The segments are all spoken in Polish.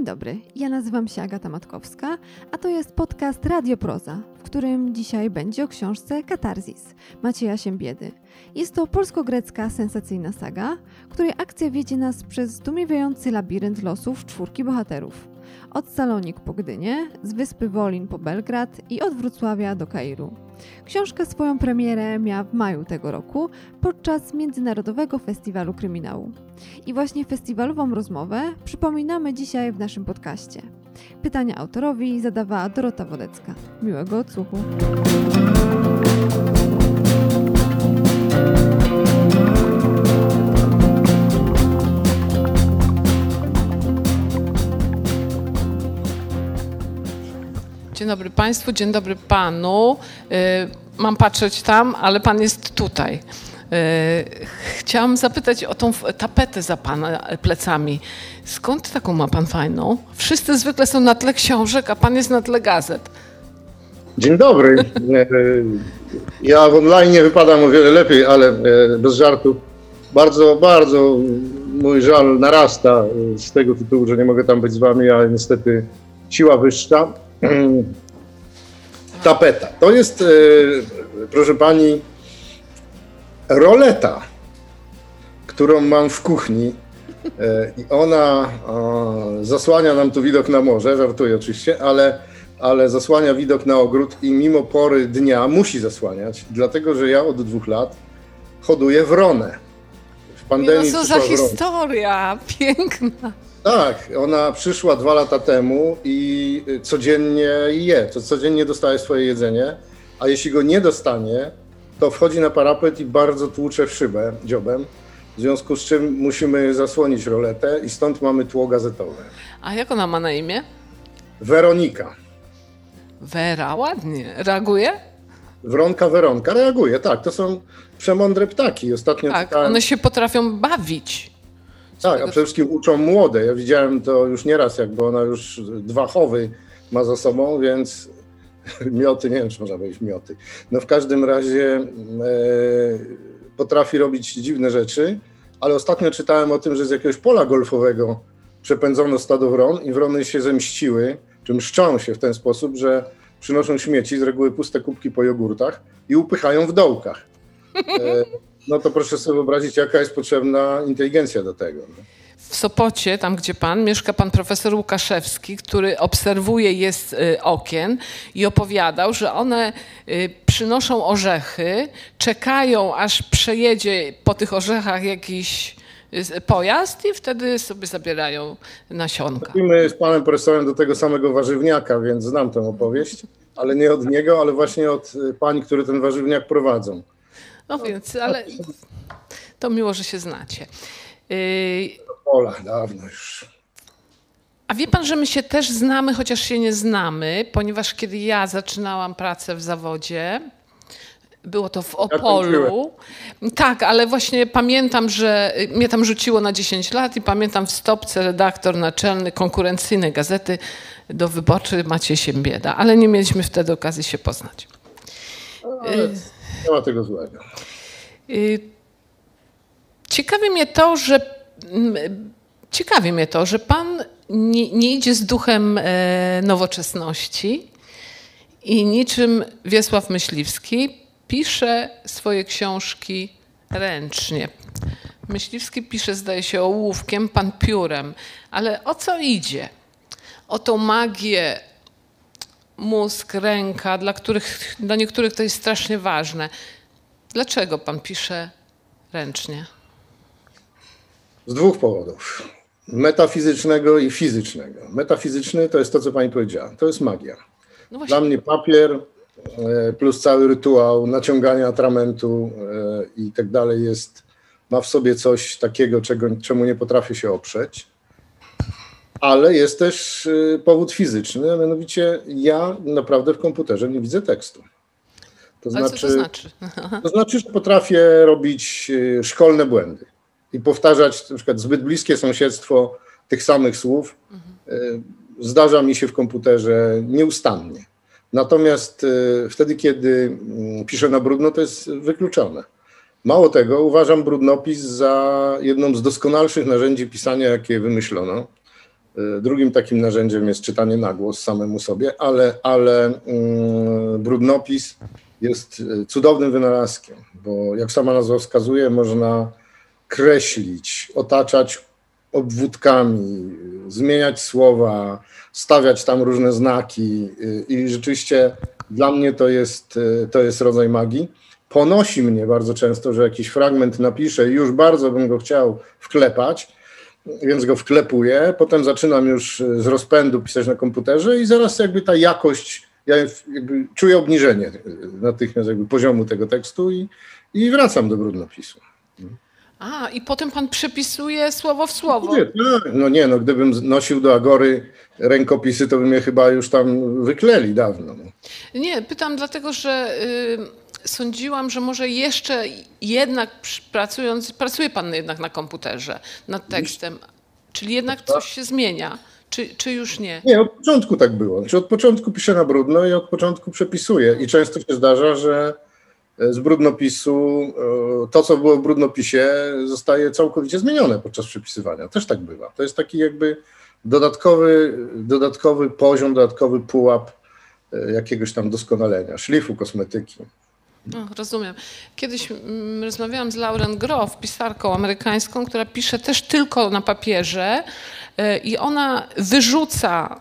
Dzień dobry, ja nazywam się Agata Matkowska, a to jest podcast Radio Proza, w którym dzisiaj będzie o książce Katarzis Macieja Siembiedy. Jest to polsko-grecka sensacyjna saga, której akcja wiedzie nas przez zdumiewający labirynt losów czwórki bohaterów. Od Salonik po Gdynię, z wyspy Wolin po Belgrad i od Wrocławia do Kairu. Książka swoją premierę miała w maju tego roku podczas Międzynarodowego Festiwalu Kryminału. I właśnie festiwalową rozmowę przypominamy dzisiaj w naszym podcaście. Pytania autorowi zadawała Dorota Wodecka. Miłego odsłuchu. Dzień dobry Państwu, dzień dobry Panu. Y, Mam patrzeć tam, ale Pan jest tutaj. Y, Chciałam zapytać o tą tapetę za Pana plecami. Skąd taką ma Pan fajną? Wszyscy zwykle są na tle książek, a Pan jest na tle gazet. Dzień dobry. E, Ja w online wypadam o wiele lepiej, ale e, bez żartu. Bardzo, bardzo mój żal narasta e, z tego tytułu, że nie mogę tam być z wami, ale niestety siła wyższa. Tapeta. To jest, e, proszę pani, roleta, którą mam w kuchni. E, I ona zasłania nam tu widok na morze, żartuję oczywiście, ale, ale zasłania widok na ogród i mimo pory dnia musi zasłaniać, dlatego że ja od dwóch lat hoduję wronę. W No pandemii co za historia, piękna. Tak, ona przyszła dwa lata temu i y, codziennie je, to codziennie dostaje swoje jedzenie, a jeśli go nie dostanie, to wchodzi na parapet i bardzo tłucze w szybę dziobem, w związku z czym musimy zasłonić roletę i stąd mamy tło gazetowe. A jak ona ma na imię? Weronika. Wera, ładnie. Reaguje? Wronka Weronka reaguje, tak, to są przemądre ptaki. Ostatnio Tak, czytałem, one się potrafią bawić. Tak, a przede wszystkim uczą młode. Ja widziałem to już nieraz, jakby ona już dwa chowy ma za sobą, więc mioty, nie wiem, czy można powiedzieć mioty. No w każdym razie e, potrafi robić dziwne rzeczy, ale ostatnio czytałem o tym, że z jakiegoś pola golfowego przepędzono stado wron i wrony się zemściły, czy mszczą się w ten sposób, że przynoszą śmieci, z reguły puste kubki po jogurtach i upychają w dołkach. E, no to proszę sobie wyobrazić, jaka jest potrzebna inteligencja do tego. No. W Sopocie, tam gdzie pan, mieszka pan profesor Łukaszewski, który obserwuje je z y, okien i opowiadał, że one y, przynoszą orzechy, czekają aż przejedzie po tych orzechach jakiś y, pojazd i wtedy sobie zabierają nasionka. My z panem profesorem do tego samego warzywniaka, więc znam tę opowieść, ale nie od niego, ale właśnie od pań, które ten warzywniak prowadzą. No więc, ale to miło, że się znacie. Y, Pola, dawno już. A wie pan, że my się też znamy, chociaż się nie znamy, ponieważ kiedy ja zaczynałam pracę w zawodzie, było to w Opolu. Tak, ale właśnie pamiętam, że y, mnie tam rzuciło na 10 lat i pamiętam w stopce redaktor naczelny konkurencyjnej gazety do wyborczy Maciej Siembieda, ale nie mieliśmy wtedy okazji się poznać. Ale nie ma tego złego. Y, Ciekawi mnie to, że ciekawi mnie to, że pan nie, nie idzie z duchem e, nowoczesności i niczym Wiesław Myśliwski pisze swoje książki ręcznie. Myśliwski pisze, zdaje się, ołówkiem, pan piórem, ale o co idzie? O tą magię mózg, ręka, dla, których, dla niektórych to jest strasznie ważne. Dlaczego pan pisze ręcznie? Z dwóch powodów. Metafizycznego i fizycznego. Metafizyczny to jest to, co pani powiedziała. To jest magia. No Dla mnie papier e, plus cały rytuał naciągania atramentu e, i tak dalej jest, ma w sobie coś takiego, czego, czemu nie potrafię się oprzeć. Ale jest też e, powód fizyczny, a mianowicie ja naprawdę w komputerze nie widzę tekstu. To co to znaczy? to znaczy, że potrafię robić e, szkolne błędy i powtarzać na przykład zbyt bliskie sąsiedztwo tych samych słów. E, Zdarza mi się w komputerze nieustannie. Natomiast wtedy, kiedy mm, piszę na brudno, to jest wykluczone. Mało tego, uważam brudnopis za jedną z doskonalszych narzędzi pisania, jakie wymyślono. Drugim takim narzędziem jest czytanie na głos samemu sobie, ale, ale mm, brudnopis jest cudownym wynalazkiem, bo jak sama nazwa wskazuje, można kreślić, otaczać obwódkami, zmieniać słowa, stawiać tam różne znaki i rzeczywiście dla mnie to jest, to jest rodzaj magii. Ponosi mnie bardzo często, że jakiś fragment napiszę i już bardzo bym go chciał wklepać, więc go wklepuję, potem zaczynam już z rozpędu pisać na komputerze i zaraz jakby ta jakość, ja jakby czuję obniżenie natychmiast jakby poziomu tego tekstu i, i wracam do brudnopisu. A, i potem pan przepisuje słowo w słowo. Nie, no nie, no gdybym nosił do Agory rękopisy, to by mnie chyba już tam wykleli dawno. No. Nie, pytam dlatego, że y, sądziłam, że może jeszcze jednak pracując, pracuje pan jednak na komputerze nad tekstem, czyli jednak coś się zmienia. Czy, czy już nie? Nie, od początku tak było. Czy od początku piszę na brudno i od początku przepisuję. I często się zdarza, że z brudnopisu, e, to co było w brudnopisie zostaje całkowicie zmienione podczas przepisywania. Też tak bywa. To jest taki jakby dodatkowy, dodatkowy poziom, dodatkowy pułap e, jakiegoś tam doskonalenia, szlifu kosmetyki. No, rozumiem. Kiedyś mm, rozmawiałam z Lauren Groff, pisarką amerykańską, która pisze też tylko na papierze e, i ona wyrzuca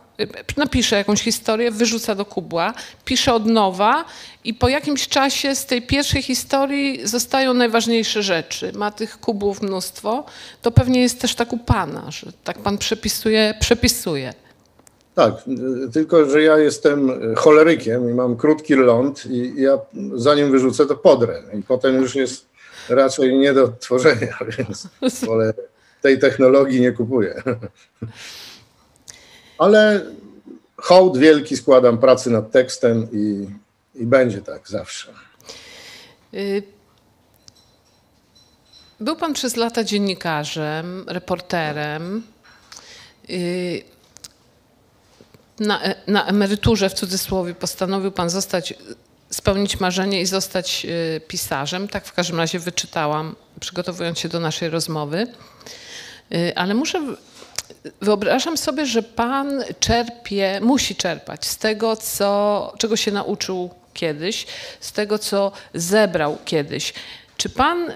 napisze jakąś historię, wyrzuca do kubła, pisze od nowa i po jakimś czasie z tej pierwszej historii zostają najważniejsze rzeczy. Ma tych kubów mnóstwo. To pewnie jest też tak u pana, że tak pan przepisuje, przepisuje. Tak, tylko że ja jestem cholerykiem i mam krótki ląd i ja zanim wyrzucę to podrę i potem już jest raczej nie do tworzenia, więc wolę tej technologii nie kupuję. ale hołd wielki składam pracy nad tekstem i, i będzie tak zawsze. Y, był pan przez lata dziennikarzem, reporterem. Na, na emeryturze w cudzysłowie postanowił pan zostać, spełnić marzenie i zostać y, pisarzem. Tak w każdym razie wyczytałam, przygotowując się do naszej rozmowy. Ale muszę wyobrażam sobie, że Pan czerpie, musi czerpać z tego, co, czego się nauczył kiedyś, z tego, co zebrał kiedyś. Czy Pan y,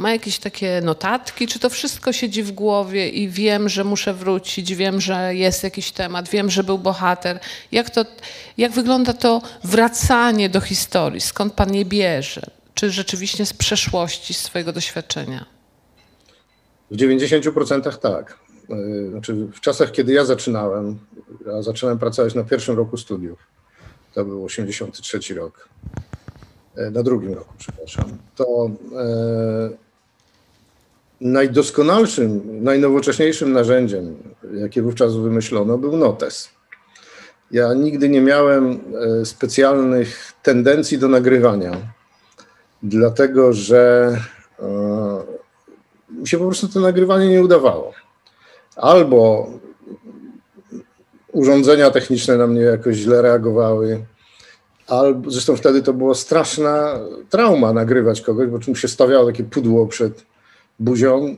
ma jakieś takie notatki, czy to wszystko siedzi w głowie i wiem, że muszę wrócić, wiem, że jest jakiś temat, wiem, że był bohater. Jak, to, jak wygląda to wracanie do historii? Skąd Pan je bierze? Czy rzeczywiście z przeszłości, z swojego doświadczenia? W 90% tak. E, znaczy w czasach, kiedy ja zaczynałem, ja zaczynałem pracować na pierwszym roku studiów, to był 83 rok, e, na drugim roku, przepraszam, to e, najdoskonalszym, najnowocześniejszym narzędziem, jakie wówczas wymyślono, był notes. Ja nigdy nie miałem specjalnych tendencji do nagrywania, dlatego że mi się po prostu to nagrywanie nie udawało albo urządzenia techniczne na mnie jakoś źle reagowały, albo zresztą wtedy to była straszna trauma nagrywać kogoś, bo czym się stawiało takie pudło przed buzią,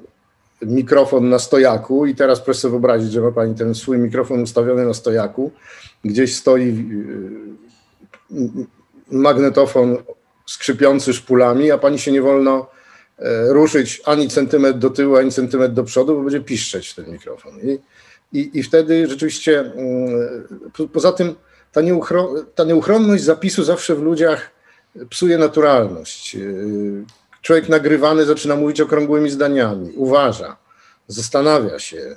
mikrofon na stojaku i teraz proszę sobie wyobrazić, że ma pani ten swój mikrofon ustawiony na stojaku, gdzieś stoi y, magnetofon skrzypiący szpulami, a pani się nie wolno E, ruszyć ani centymetr do tyłu, ani centymetr do przodu, bo będzie piszczeć ten mikrofon. I, i, i wtedy rzeczywiście, mm, poza tym ta, ta nieuchronność zapisu zawsze w ludziach psuje naturalność. Człowiek nagrywany zaczyna mówić okrągłymi zdaniami, uważa, zastanawia się,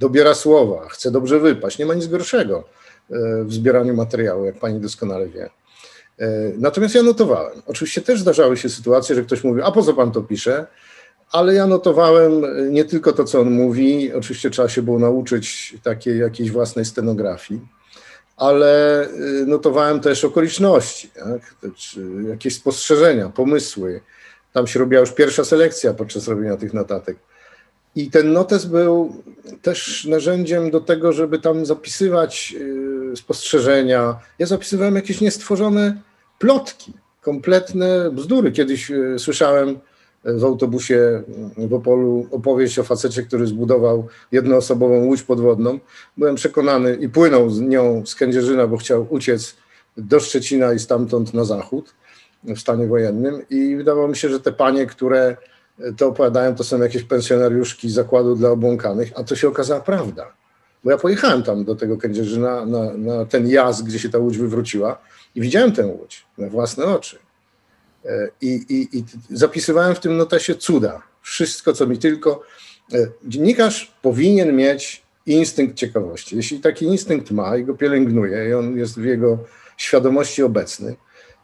dobiera słowa, chce dobrze wypaść. Nie ma nic gorszego e, w zbieraniu materiału, jak pani doskonale wie. E, natomiast ja notowałem. Oczywiście też zdarzały się sytuacje, że ktoś mówi, a po co pan to pisze? Ale ja notowałem nie tylko to, co on mówi, oczywiście trzeba się było nauczyć takiej jakiejś własnej scenografii, ale e, notowałem też okoliczności, tak? jakieś spostrzeżenia, pomysły. Tam się robiła już pierwsza selekcja podczas robienia tych notatek. I ten notes był też narzędziem do tego, żeby tam zapisywać spostrzeżenia. Ja zapisywałem jakieś niestworzone plotki, kompletne bzdury. Kiedyś e, słyszałem w autobusie w Opolu opowieść o facecie, który zbudował jednoosobową łódź podwodną. Byłem przekonany i płynął z nią z Kędzierzyna, bo chciał uciec do Szczecina i stamtąd na zachód w stanie wojennym. I wydawało mi się, że te panie, które to opowiadają, to są jakieś pensjonariuszki zakładu dla obłąkanych, a to się okazała prawda. Bo ja pojechałem tam do tego Kędzierzyna na, na ten jazd, gdzie się ta łódź wywróciła i widziałem tę łódź na własne oczy. E, I, i, I, zapisywałem w tym notesie cuda. Wszystko, co mi tylko. E, dziennikarz powinien mieć instynkt ciekawości. Jeśli taki instynkt ma i go pielęgnuje, i on jest w jego świadomości obecny,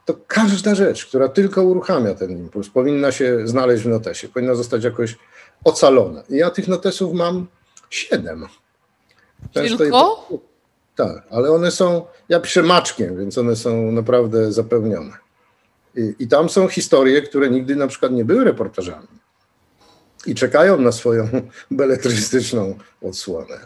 to każda rzecz, która tylko uruchamia ten impuls, powinna się znaleźć w notesie, powinna zostać jakoś ocalona. I ja tych notesów mam siedem. Często tylko? Je... Tak, ale one są, ja piszę maczkiem, więc one są naprawdę zapełnione. I, I tam są historie, które nigdy na przykład nie były reportażami i czekają na swoją beletrystyczną odsłonę.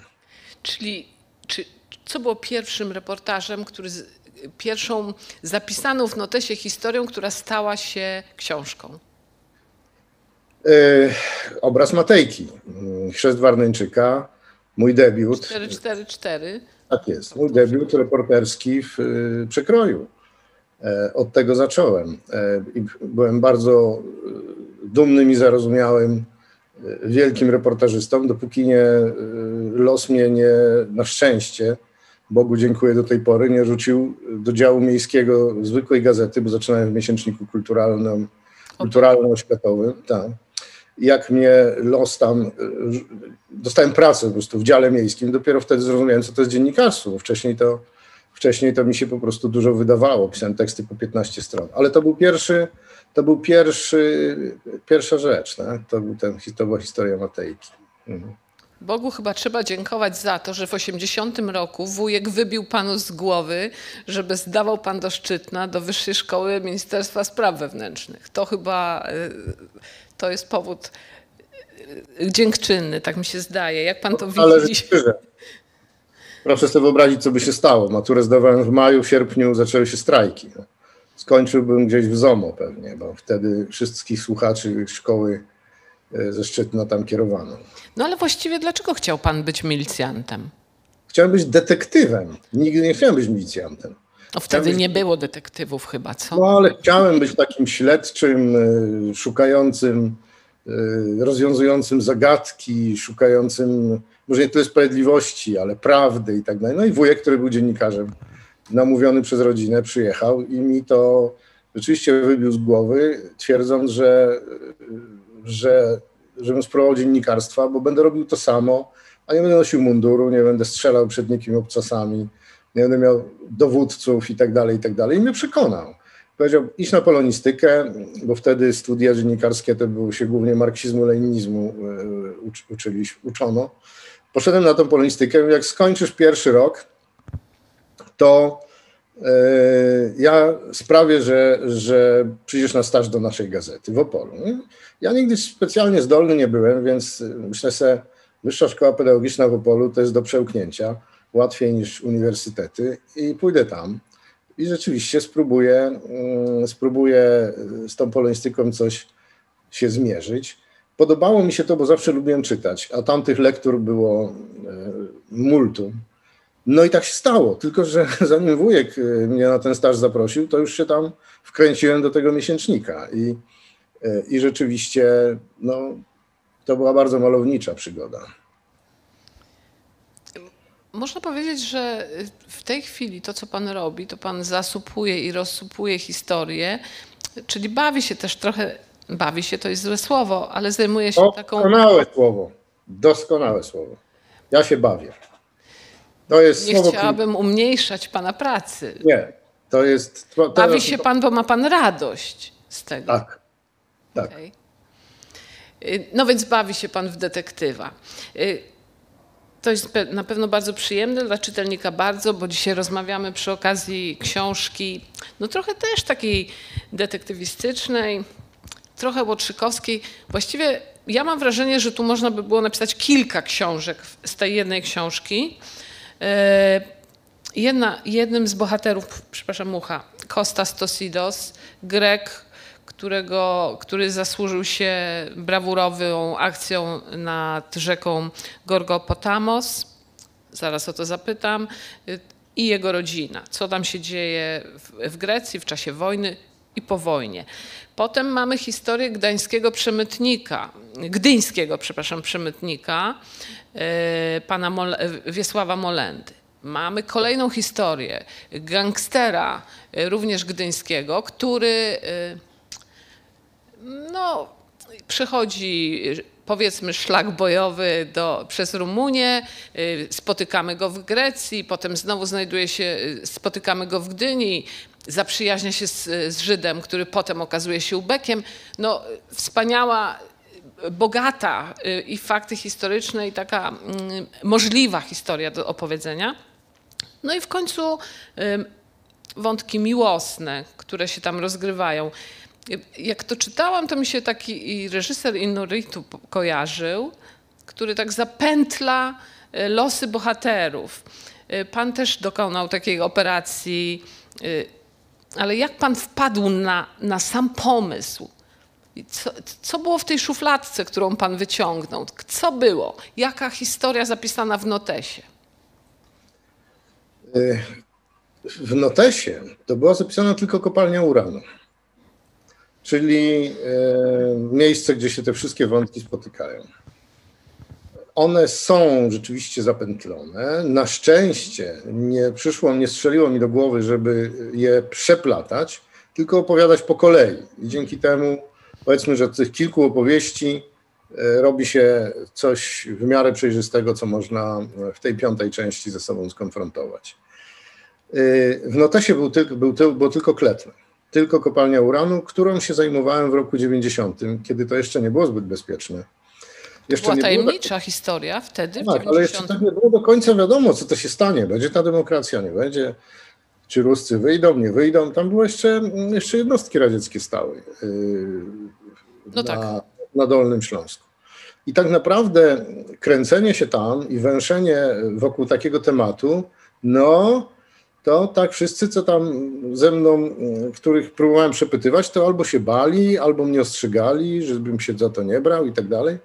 Czyli czy, co było pierwszym reportażem, który z, pierwszą zapisaną w notesie historią, która stała się książką? Yy, obraz Matejki, Chrzest Warneńczyka, mój debiut. 444. Tak jest, mój debiut reporterski w yy, przekroju. Yy, od tego zacząłem. I byłem bardzo dumnym i zarozumiałym wielkim reportażystą, dopóki nie los mnie nie, na szczęście, Bogu dziękuję do tej pory, nie rzucił do działu miejskiego zwykłej gazety, bo zaczynałem w miesięczniku kulturalnym, kulturalno-oświatowym. Tak. Jak mnie los tam, dostałem pracę po prostu w dziale miejskim, dopiero wtedy zrozumiałem, co to jest dziennikarstwo. Wcześniej to, wcześniej to mi się po prostu dużo wydawało, pisałem teksty po 15 stron. Ale to był pierwszy, to był pierwszy, pierwsza rzecz, tak? to, był ten, to była historia Matejki. Mhm. Bogu chyba trzeba dziękować za to, że w 80 roku wujek wybił panu z głowy, żeby zdawał pan do Szczytna, do Wyższej Szkoły Ministerstwa Spraw Wewnętrznych. To chyba y, to jest powód y, dziękczynny, tak mi się zdaje. Jak pan to Ale widzi? Szczerze. Proszę sobie wyobrazić, co by się stało. Maturę zdawałem w maju, w sierpniu zaczęły się strajki. Skończyłbym gdzieś w ZOMO pewnie, bo wtedy wszystkich słuchaczy szkoły ze Szczytna tam kierowano. No ale właściwie dlaczego chciał pan być milicjantem? Chciałem być detektywem. Nigdy nie chciałem być milicjantem. No wtedy nie było detektywów chyba, co? No ale chciałem być takim śledczym, y, szukającym, y, rozwiązującym zagadki, szukającym może nie tyle sprawiedliwości, ale prawdy i tak dalej. No i wujek, który był dziennikarzem, namówiony przez rodzinę, przyjechał i mi to rzeczywiście wybił z głowy, twierdząc, że, że żebym spróbował dziennikarstwa, bo będę robił to samo, a nie będę nosił munduru, nie będę strzelał przed nikim obcasami, nie będę miał dowódców i tak dalej, i tak dalej. I mnie przekonał. Powiedział, idź na polonistykę, bo wtedy studia dziennikarskie to było się głównie marksizmu, leninizmu e, uczyli, uczono. Poszedłem na tą polonistykę, jak skończysz pierwszy rok, to ja sprawię, że, że przyjdziesz na staż do naszej gazety w Opolu. Ja nigdy specjalnie zdolny nie byłem, więc myślę sobie, Wyższa Szkoła Pedagogiczna w Opolu to jest do przełknięcia, łatwiej niż uniwersytety i pójdę tam. I rzeczywiście spróbuję, mm, spróbuję z tą polonistyką coś się zmierzyć. Podobało mi się to, bo zawsze lubiłem czytać, a tamtych lektur było e, multum. No i tak się stało, tylko że zanim wujek e, mnie na ten staż zaprosił, to już się tam wkręciłem do tego miesięcznika i i rzeczywiście no, to była bardzo malownicza przygoda. Można powiedzieć, że w tej chwili to, co Pan robi, to Pan zasupuje i rozsupuje historię, czyli bawi się też trochę, bawi się to jest złe słowo, ale zajmuje się taką. Doskonałe słowo. Doskonałe słowo. Ja się bawię. To jest Nie słowo, chciałabym umniejszać Pana pracy. Nie, to jest. To, bawi się Pan, bo ma Pan radość z tego. Tak, tak. Okay. No więc bawi się pan w detektywa. Y, to jest na pewno bardzo przyjemne dla czytelnika bardzo, bo dzisiaj rozmawiamy przy okazji książki, no trochę też takiej detektywistycznej, trochę łotrzykowskiej. Właściwie ja mam wrażenie, że tu można by było napisać kilka książek z tej jednej książki. Y, jedna, jednym z bohaterów, przepraszam, Mucha, Kostas Tosidos, Grek, którego, który zasłużył się brawurową akcją nad rzeką Gorgopotamos. Zaraz o to zapytam. I jego rodzina. Co tam się dzieje w Grecji w czasie wojny i po wojnie. Potem mamy historię gdańskiego przemytnika, gdyńskiego, przepraszam, przemytnika, e, pana Mol Wiesława Molendy. Mamy kolejną historię gangstera, e, również gdyńskiego, który e, no, przychodzi powiedzmy szlak bojowy do, przez Rumunię, spotykamy go w Grecji, potem znowu znajduje się, spotykamy go w Gdyni, zaprzyjaźnia się z, z Żydem, który potem okazuje się ubekiem. No, wspaniała, bogata y, i fakty historyczne, i taka mm, możliwa historia do opowiedzenia. No i w końcu wątki miłosne, które się tam rozgrywają. Jak to czytałam, to mi się taki reżyser Inuritu kojarzył, który tak zapętla losy bohaterów. Pan też dokonał takiej operacji ale jak pan wpadł na, na sam pomysł? Co, co, było w tej szufladce, którą pan wyciągnął? Co było? Jaka historia zapisana w notesie? Y, w notesie to była zapisana tylko kopalnia uranu, czyli y, miejsce, gdzie się te wszystkie wątki spotykają. One są rzeczywiście zapętlone. Na szczęście nie przyszło, nie strzeliło mi do głowy, żeby je przeplatać, tylko opowiadać po kolei. I dzięki temu, powiedzmy, że tych kilku opowieści e, robi się coś w miarę przejrzystego, co można w tej piątej części ze sobą skonfrontować. E, w notesie był tylko, był, było tylko kletne, tylko kopalnia uranu, którą się zajmowałem w roku 90, kiedy to jeszcze nie było zbyt bezpieczne jeszcze Była tajemnicza było... historia wtedy. Tak, ale jeszcze tak nie było do końca wiadomo, co to się stanie. Będzie ta demokracja, nie będzie. Czy Ruscy wyjdą, nie wyjdą. Tam były jeszcze, jeszcze jednostki radzieckie stały yy, no na, tak. na Dolnym Śląsku. I tak naprawdę kręcenie się tam i węszenie wokół takiego tematu, no to tak wszyscy, co tam ze mną, których próbowałem przepytywać, to albo się bali, albo mnie ostrzegali, żebym się za to nie brał i tak dalej.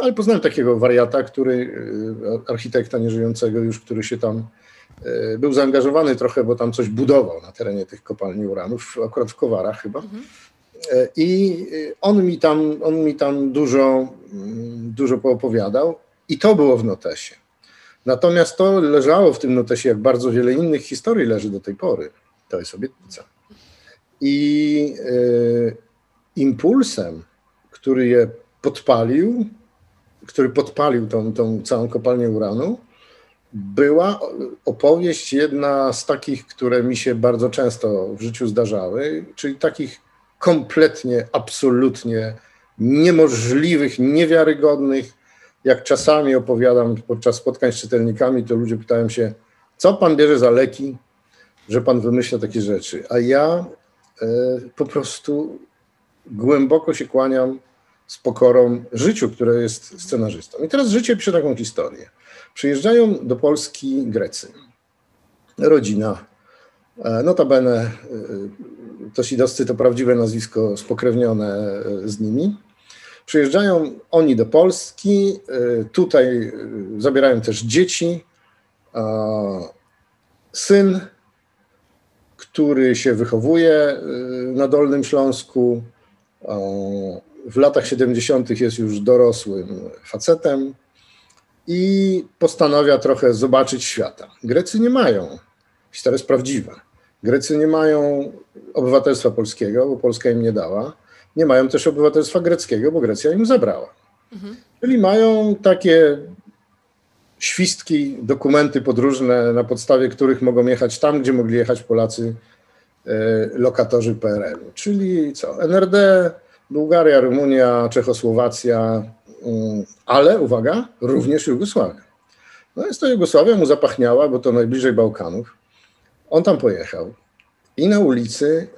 Ale poznałem takiego wariata, który, e, architekta nieżyjącego już, który się tam e, był zaangażowany trochę, bo tam coś budował na terenie tych kopalni uranów, akurat w Kowarach chyba. Mhm. E, I on mi tam, on mi tam dużo, mm, dużo poopowiadał i to było w notesie. Natomiast to leżało w tym notesie, jak bardzo wiele innych historii leży do tej pory. To jest obietnica. I y, impulsem, który je podpalił, który podpalił tą, tą całą kopalnię uranu, była opowieść jedna z takich, które mi się bardzo często w życiu zdarzały, czyli takich kompletnie, absolutnie niemożliwych, niewiarygodnych. Jak czasami opowiadam podczas spotkań z czytelnikami, to ludzie pytają się, co pan bierze za leki, że pan wymyśla takie rzeczy. A ja e, po prostu głęboko się kłaniam z pokorą życiu, które jest scenarzystą. I teraz życie pisze taką historię. Przyjeżdżają do Polski Grecy. Rodzina. E, notabene e, Tosidowscy to prawdziwe nazwisko spokrewnione e, z nimi. Przyjeżdżają oni do Polski, tutaj zabierają też dzieci. Syn, który się wychowuje na Dolnym Śląsku, w latach 70. jest już dorosłym facetem i postanawia trochę zobaczyć świata. Grecy nie mają, historia jest prawdziwa, Grecy nie mają obywatelstwa polskiego, bo Polska im nie dała. Nie mają też obywatelstwa greckiego, bo Grecja im zabrała. Mhm. Czyli mają takie świstki, dokumenty podróżne, na podstawie których mogą jechać tam, gdzie mogli jechać Polacy, e, lokatorzy PRL-u. Czyli co? NRD, Bułgaria, Rumunia, Czechosłowacja, mm, ale uwaga, również Jugosławia. No jest to Jugosławia mu zapachniała, bo to najbliżej Bałkanów. On tam pojechał i na ulicy,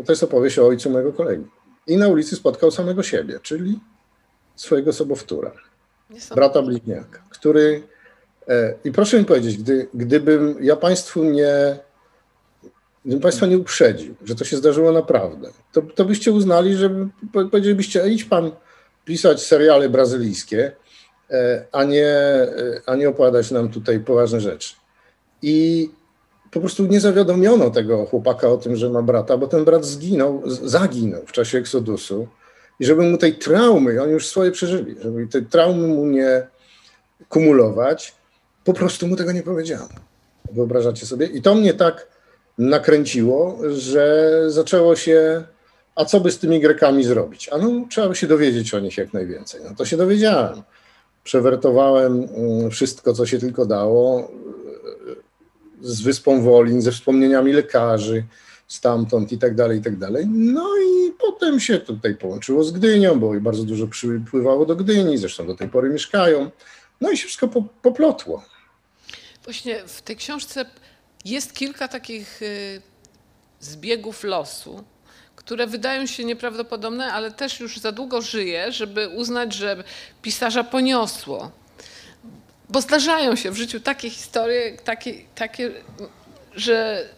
e, to jest opowieść o ojcu mojego kolegi, i na ulicy spotkał samego siebie, czyli swojego sobowtóra, brata bliźniaka, który, e, i proszę mi powiedzieć, gdy, gdybym ja Państwu nie gdybym Państwa nie uprzedził, że to się zdarzyło naprawdę, to, to byście uznali, że powiedzielibyście, idź Pan pisać seriale brazylijskie, e, a nie, e, a nie opowiadać nam tutaj poważne rzeczy. I po prostu nie zawiadomiono tego chłopaka o tym, że ma brata, bo ten brat zginął, zaginął w czasie eksodusu i żeby mu tej traumy, oni już swoje przeżyli, żeby tej traumy mu nie kumulować, po prostu mu tego nie powiedziano. Wyobrażacie sobie? I to mnie tak nakręciło, że zaczęło się, a co by z tymi Grekami zrobić? A no, trzeba by się dowiedzieć o nich jak najwięcej. No to się dowiedziałem. Przewertowałem mm, wszystko, co się tylko dało z Wyspą Wolin, ze wspomnieniami lekarzy stamtąd i tak dalej, i tak dalej. No i potem się tutaj połączyło z Gdynią, bo bardzo dużo przypływało do Gdyni, zresztą do tej pory mieszkają. No i się wszystko poplotło. Właśnie w tej książce jest kilka takich y, zbiegów losu, które wydają się nieprawdopodobne, ale też już za długo żyję, żeby uznać, że pisarza poniosło. Bo zdarzają się w życiu takie historie, takie, takie że,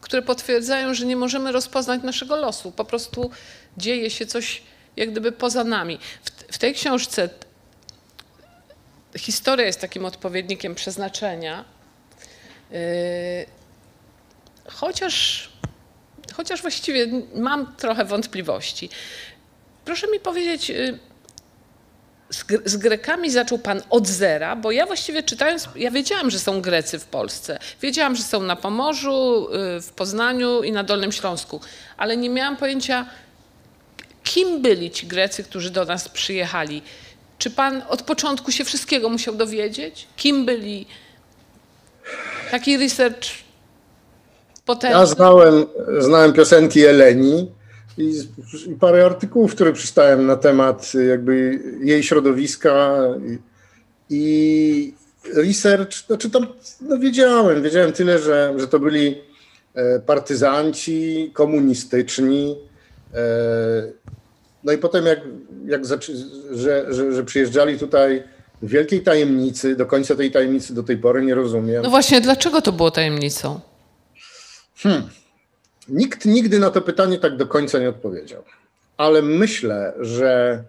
które potwierdzają, że nie możemy rozpoznać naszego losu. Po prostu dzieje się coś jak gdyby poza nami. W, w tej książce historia jest takim odpowiednikiem przeznaczenia, chociaż, chociaż właściwie mam trochę wątpliwości. Proszę mi powiedzieć, yy, z, Grekami zaczął pan od zera, bo ja właściwie czytając, ja wiedziałam, że są Grecy w Polsce. Wiedziałam, że są na Pomorzu, yy, w Poznaniu i na Dolnym Śląsku, ale nie miałam pojęcia, kim byli ci Grecy, którzy do nas przyjechali. Czy pan od początku się wszystkiego musiał dowiedzieć? Kim byli? Taki research potężny. Ja znałem, znałem piosenki Eleni i, i parę artykułów, które przeczytałem na temat jakby jej środowiska i, research, znaczy tam no wiedziałem, wiedziałem tyle, że, że to byli e, partyzanci komunistyczni, e, no i potem jak, jak że, że, że przyjeżdżali tutaj wielkiej tajemnicy, do końca tej tajemnicy do tej pory nie rozumiem. No właśnie, dlaczego to było tajemnicą? Hmm. Nikt nigdy na to pytanie tak do końca nie odpowiedział. Ale myślę, że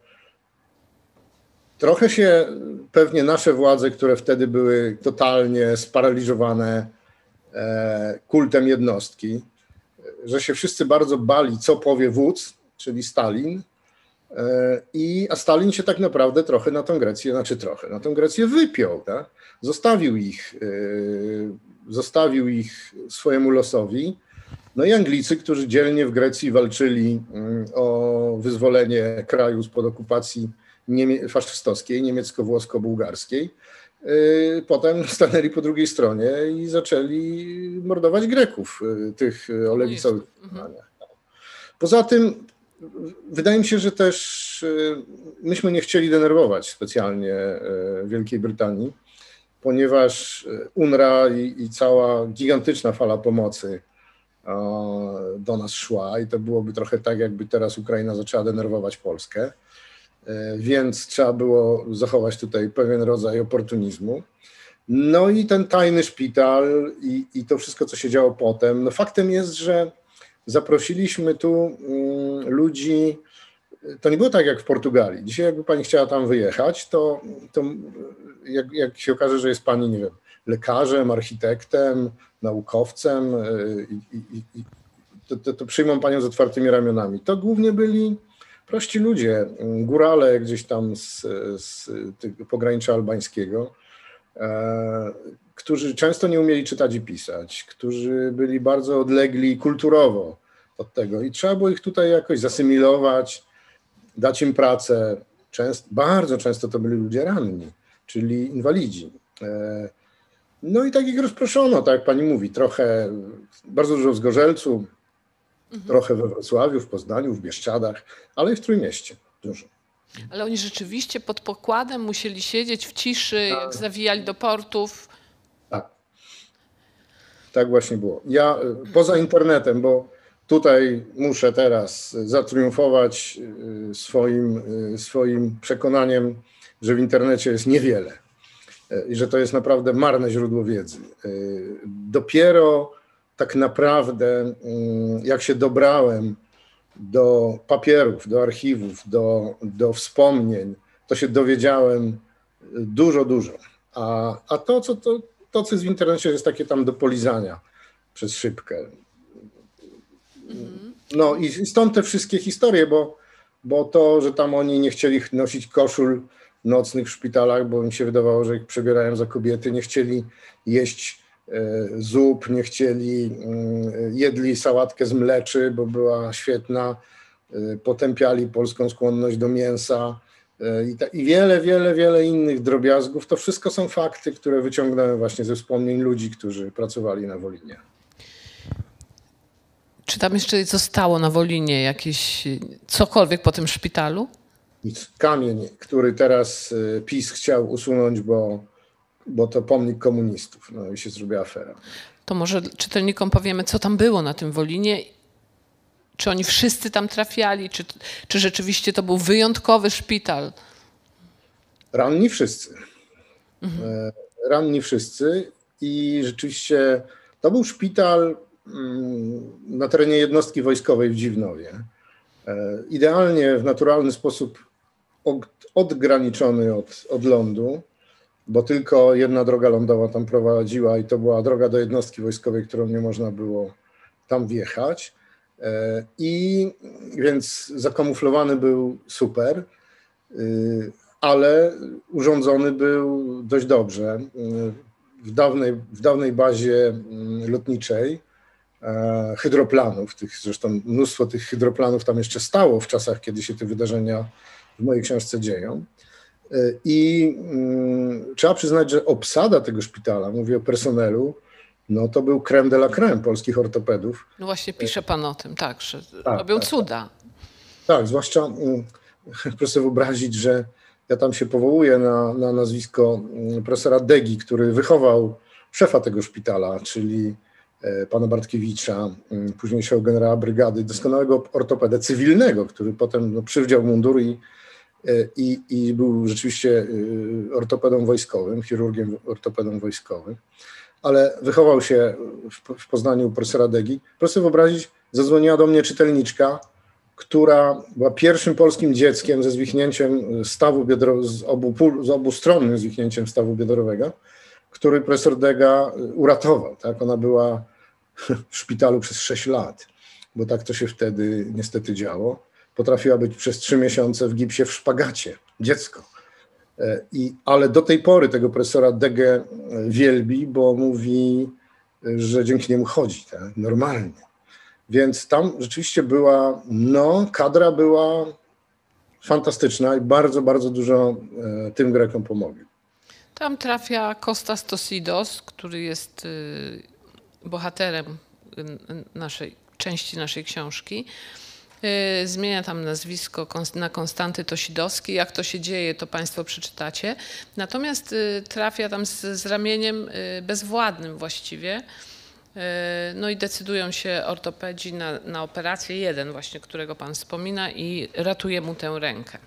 trochę się pewnie nasze władze, które wtedy były totalnie sparaliżowane e, kultem jednostki, że się wszyscy bardzo bali, co powie wódz, czyli Stalin, I, a Stalin się tak naprawdę trochę na tą Grecję, znaczy trochę, na tą Grecję wypiął. Tak? Zostawił, ich, e, zostawił ich swojemu losowi. No i Anglicy, którzy dzielnie w Grecji walczyli mm, o wyzwolenie kraju spod okupacji niemie- faszystowskiej, niemiecko-włosko-bułgarskiej, e, potem stanęli po drugiej stronie i zaczęli mordować Greków, tych o lewicowych. Mhm. Poza tym Wydaje mi się, że też y, myśmy nie chcieli denerwować specjalnie y, Wielkiej Brytanii, ponieważ y, UNRWA i, i cała gigantyczna fala pomocy do nas szła i to byłoby trochę tak, jakby teraz Ukraina zaczęła denerwować Polskę, więc trzeba było zachować tutaj pewien rodzaj oportunizmu. No i ten tajny szpital i, i to wszystko, co się działo potem. No faktem jest, że zaprosiliśmy tu mm, ludzi. To nie było tak jak w Portugalii. Dzisiaj, jakby pani chciała tam wyjechać, to, to jak, jak się okaże, że jest pani, nie wiem, lekarzem, architektem, naukowcem, y, i, i, i to, to, to, przyjmą panią z otwartymi ramionami. To głównie byli prości ludzie, górale gdzieś tam z, z pogranicza albańskiego, e, którzy często nie umieli czytać i pisać, którzy byli bardzo odlegli kulturowo od tego i trzeba było ich tutaj jakoś zasymilować, dać im pracę. Często, bardzo często to byli ludzie ranni, czyli inwalidzi. E, no i tak ich rozproszono, tak jak pani mówi, trochę, bardzo dużo w Zgorzelcu, mhm. trochę we Wrocławiu, w Poznaniu, w Bieszczadach, ale i w Trójmieście dużo. Ale oni rzeczywiście pod pokładem musieli siedzieć w ciszy, jak tak. zawijali do portów. Tak właśnie było. Ja y, poza internetem, bo tutaj muszę teraz zatriumfować y, swoim, y, swoim przekonaniem, że w internecie jest niewiele i że to jest naprawdę marne źródło wiedzy. Dopiero tak naprawdę, mm, jak się dobrałem do papierów, do archiwów, do, do wspomnień, to się dowiedziałem dużo, dużo. A, a to, co, to, to, co jest w internecie, jest takie tam do polizania przez szybkę. No i stąd te wszystkie historie, bo, bo to, że tam oni nie chcieli nosić koszul nocnych w szpitalach, bo im się wydawało, że ich przebierają za kobiety, nie chcieli jeść e, zup, nie chcieli, mm, jedli sałatkę z mleczy, bo była świetna, e, potępiali polską skłonność do mięsa i, ta, i wiele, wiele, wiele innych drobiazgów. To wszystko są fakty, które wyciągnąłem właśnie ze wspomnień ludzi, którzy pracowali na Wolinie. Czy tam jeszcze zostało na Wolinie jakieś cokolwiek po tym szpitalu? Nic. Kamień, który teraz y, PiS chciał usunąć, bo, bo to pomnik komunistów. No i się zrobiła afera. To może czytelnikom powiemy, co tam było na tym Wolinie. Czy oni wszyscy tam trafiali, czy, czy rzeczywiście to był wyjątkowy szpital? Ranni wszyscy. Mhm. Ranni wszyscy i rzeczywiście to był szpital mm, na terenie jednostki wojskowej w Dziwnowie. E, idealnie w naturalny sposób odgraniczony od, od lądu, bo tylko jedna droga lądowa tam prowadziła i to była droga do jednostki wojskowej, którą nie można było tam wjechać. E, I więc zakamuflowany był super, y, ale urządzony był dość dobrze. W dawnej, w dawnej bazie mm, lotniczej e, hydroplanów, tych, zresztą mnóstwo tych hydroplanów tam jeszcze stało w czasach, kiedy się te wydarzenia w mojej książce dzieją. E, I mm, trzeba przyznać, że obsada tego szpitala, mówię o personelu, no to był creme de la creme polskich ortopedów. No właśnie pisze pan o tym, tak, że tak, robią tak, cuda. Tak, zwłaszcza mm, proszę wyobrazić, że ja tam się powołuję na, na nazwisko mm, profesora Degi, który wychował szefa tego szpitala, czyli e, pana Bartkiewicza, późniejszego generała brygady, doskonałego ortopedę cywilnego, który potem no, przywdział mundur i E, i, i był rzeczywiście e, ortopedą wojskowym, chirurgiem ortopedą wojskowym, ale wychował się w, w Poznaniu profesora Degi. Proszę wyobrazić, zadzwoniła do mnie czytelniczka, która była pierwszym polskim dzieckiem ze zwichnięciem stawu biodrowego, z obu, z obu stron zwichnięciem stawu biodrowego, który profesor Dega uratował. Tak? Ona była w szpitalu przez 6 lat, bo tak to się wtedy niestety działo potrafiła być przez trzy miesiące w gipsie w szpagacie, dziecko. I, ale do tej pory tego profesora Dege wielbi, bo mówi, że dzięki niemu chodzi, tak? normalnie. Więc tam rzeczywiście była, no, kadra była fantastyczna i bardzo, bardzo dużo e, tym Grekom pomogli. Tam trafia Kostas Tosidos, który jest y, bohaterem naszej części naszej książki. Y, zmienia tam nazwisko na Konstanty Tosidowski. Jak to się dzieje, to Państwo przeczytacie. Natomiast y, trafia tam z, z ramieniem y, bezwładnym właściwie. No i decydują się ortopedzi na, na operację, jeden właśnie, którego Pan wspomina i ratuje mu tę rękę.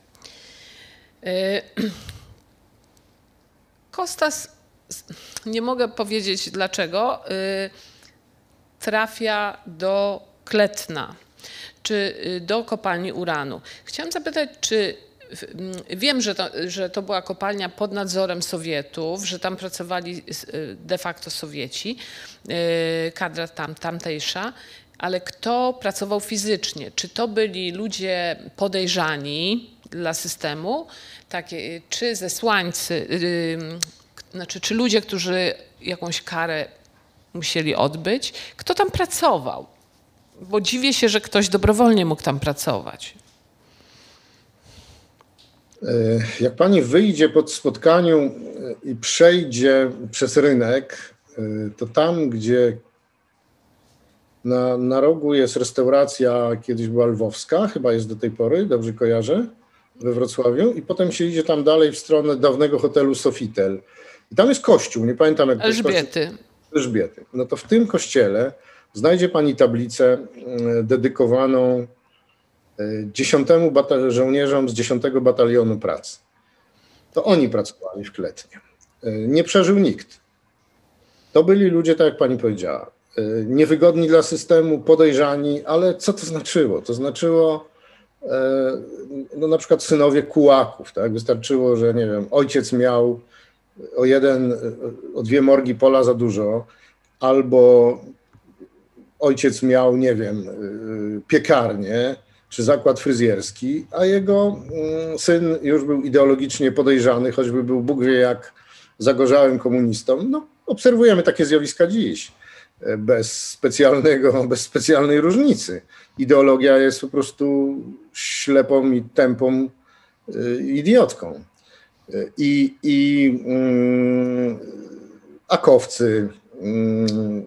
Kostas, nie mogę powiedzieć dlaczego, trafia do Kletna czy y, do kopalni uranu. Chciałam zapytać, czy Wiem, że to, że to była kopalnia pod nadzorem Sowietów, że tam pracowali y, de facto Sowieci, y, kadra tam, tamtejsza, ale kto pracował fizycznie? Czy to byli ludzie podejrzani dla systemu, takie, czy zesłańcy, znaczy, czy ludzie, którzy jakąś karę musieli odbyć? Kto tam pracował? Bo dziwię się, że ktoś dobrowolnie mógł tam pracować. E, jak pani wyjdzie po spotkaniu e, i przejdzie przez rynek, e, to tam, gdzie na, na rogu jest restauracja, kiedyś była lwowska, chyba jest do tej pory, dobrze kojarzę, we Wrocławiu, i potem się idzie tam dalej w stronę dawnego hotelu Sofitel. I tam jest kościół, nie pamiętam jak Elżbiety. Kościół. Elżbiety. No to w tym kościele znajdzie Pani tablicę mm, dedykowaną 10 e, żołnierzom z 10 Batalionu Pracy. To oni pracowali w Kletnie. E, nie przeżył nikt. To byli ludzie, tak jak Pani powiedziała, y, niewygodni dla systemu, podejrzani, ale co to znaczyło? To znaczyło e, no na przykład synowie kułaków, tak? Wystarczyło, że nie wiem, ojciec miał o jeden, o dwie morgi pola za dużo, albo ojciec miał, nie wiem, y, piekarnię czy zakład fryzjerski, a jego mm, syn już był ideologicznie podejrzany, choćby był Bóg wie jak zagorzałym komunistą. No, obserwujemy takie zjawiska dziś, e, bez, specjalnego, bez specjalnej różnicy. Ideologia jest po prostu ślepą i tępą y, idiotką. I, i mm, akowcy, mm,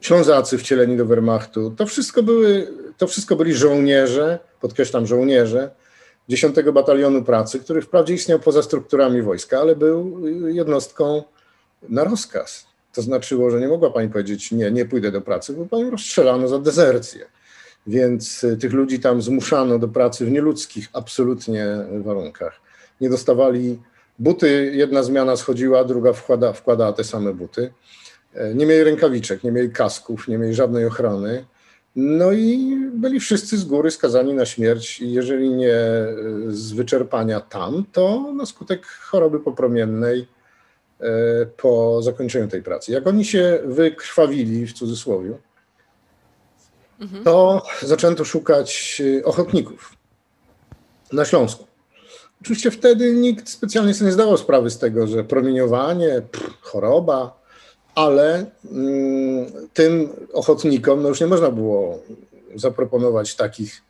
Ślązacy wcieleni do Wehrmachtu, to wszystko, były, to wszystko byli żołnierze, podkreślam żołnierze, 10 Batalionu Pracy, który wprawdzie istniał poza strukturami wojska, ale był jednostką na rozkaz. To znaczyło, że nie mogła pani powiedzieć, nie, nie pójdę do pracy, bo pani rozstrzelano za dezercję. Więc y, tych ludzi tam zmuszano do pracy w nieludzkich absolutnie warunkach. Nie dostawali buty, jedna zmiana schodziła, druga wkłada, wkładała te same buty. E, nie mieli rękawiczek, nie mieli kasków, nie mieli żadnej ochrony. No i byli wszyscy z góry skazani na śmierć, i jeżeli nie e, z wyczerpania tam, to na skutek choroby popromiennej e, po zakończeniu tej pracy. Jak oni się wykrwawili, w cudzysłowie, to zaczęto szukać ochotników na Śląsku. Oczywiście wtedy nikt specjalnie sobie nie zdawał sprawy z tego, że promieniowanie, pff, choroba, ale mm, tym ochotnikom no już nie można było zaproponować takich,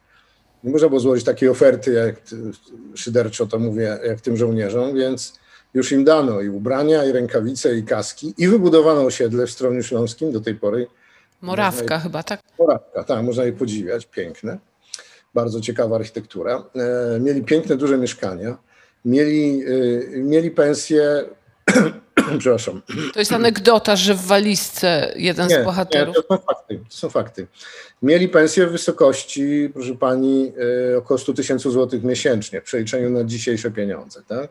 nie można było złożyć takiej oferty, jak szyderczo to mówię, jak tym żołnierzom, więc już im dano i ubrania, i rękawice, i kaski, i wybudowano osiedle w Stroniu Śląskim do tej pory. Morawka je, chyba, tak? Morawka, tak, można je podziwiać, piękne, bardzo ciekawa architektura. E, mieli piękne, duże mieszkania, mieli, e, mieli pensje Przepraszam. To jest anegdota, że w walizce jeden nie, z bohaterów. Nie, to są fakty. To są fakty. Mieli pensję w wysokości, proszę pani, e, około 100 tysięcy złotych miesięcznie w przeliczeniu na dzisiejsze pieniądze. Tak?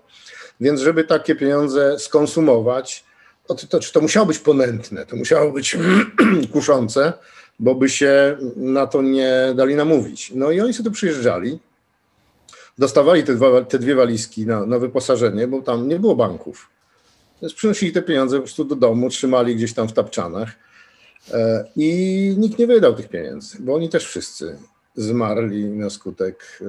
Więc, żeby takie pieniądze skonsumować, to, to, to musiało być ponętne, to musiało być kuszące, bo by się na to nie dali namówić. No i oni sobie tu przyjeżdżali, dostawali te, dwa, te dwie walizki na, na wyposażenie, bo tam nie było banków więc przynosili te pieniądze po prostu do domu, trzymali gdzieś tam w tapczanach e, i nikt nie wydał tych pieniędzy, bo oni też wszyscy zmarli na skutek e,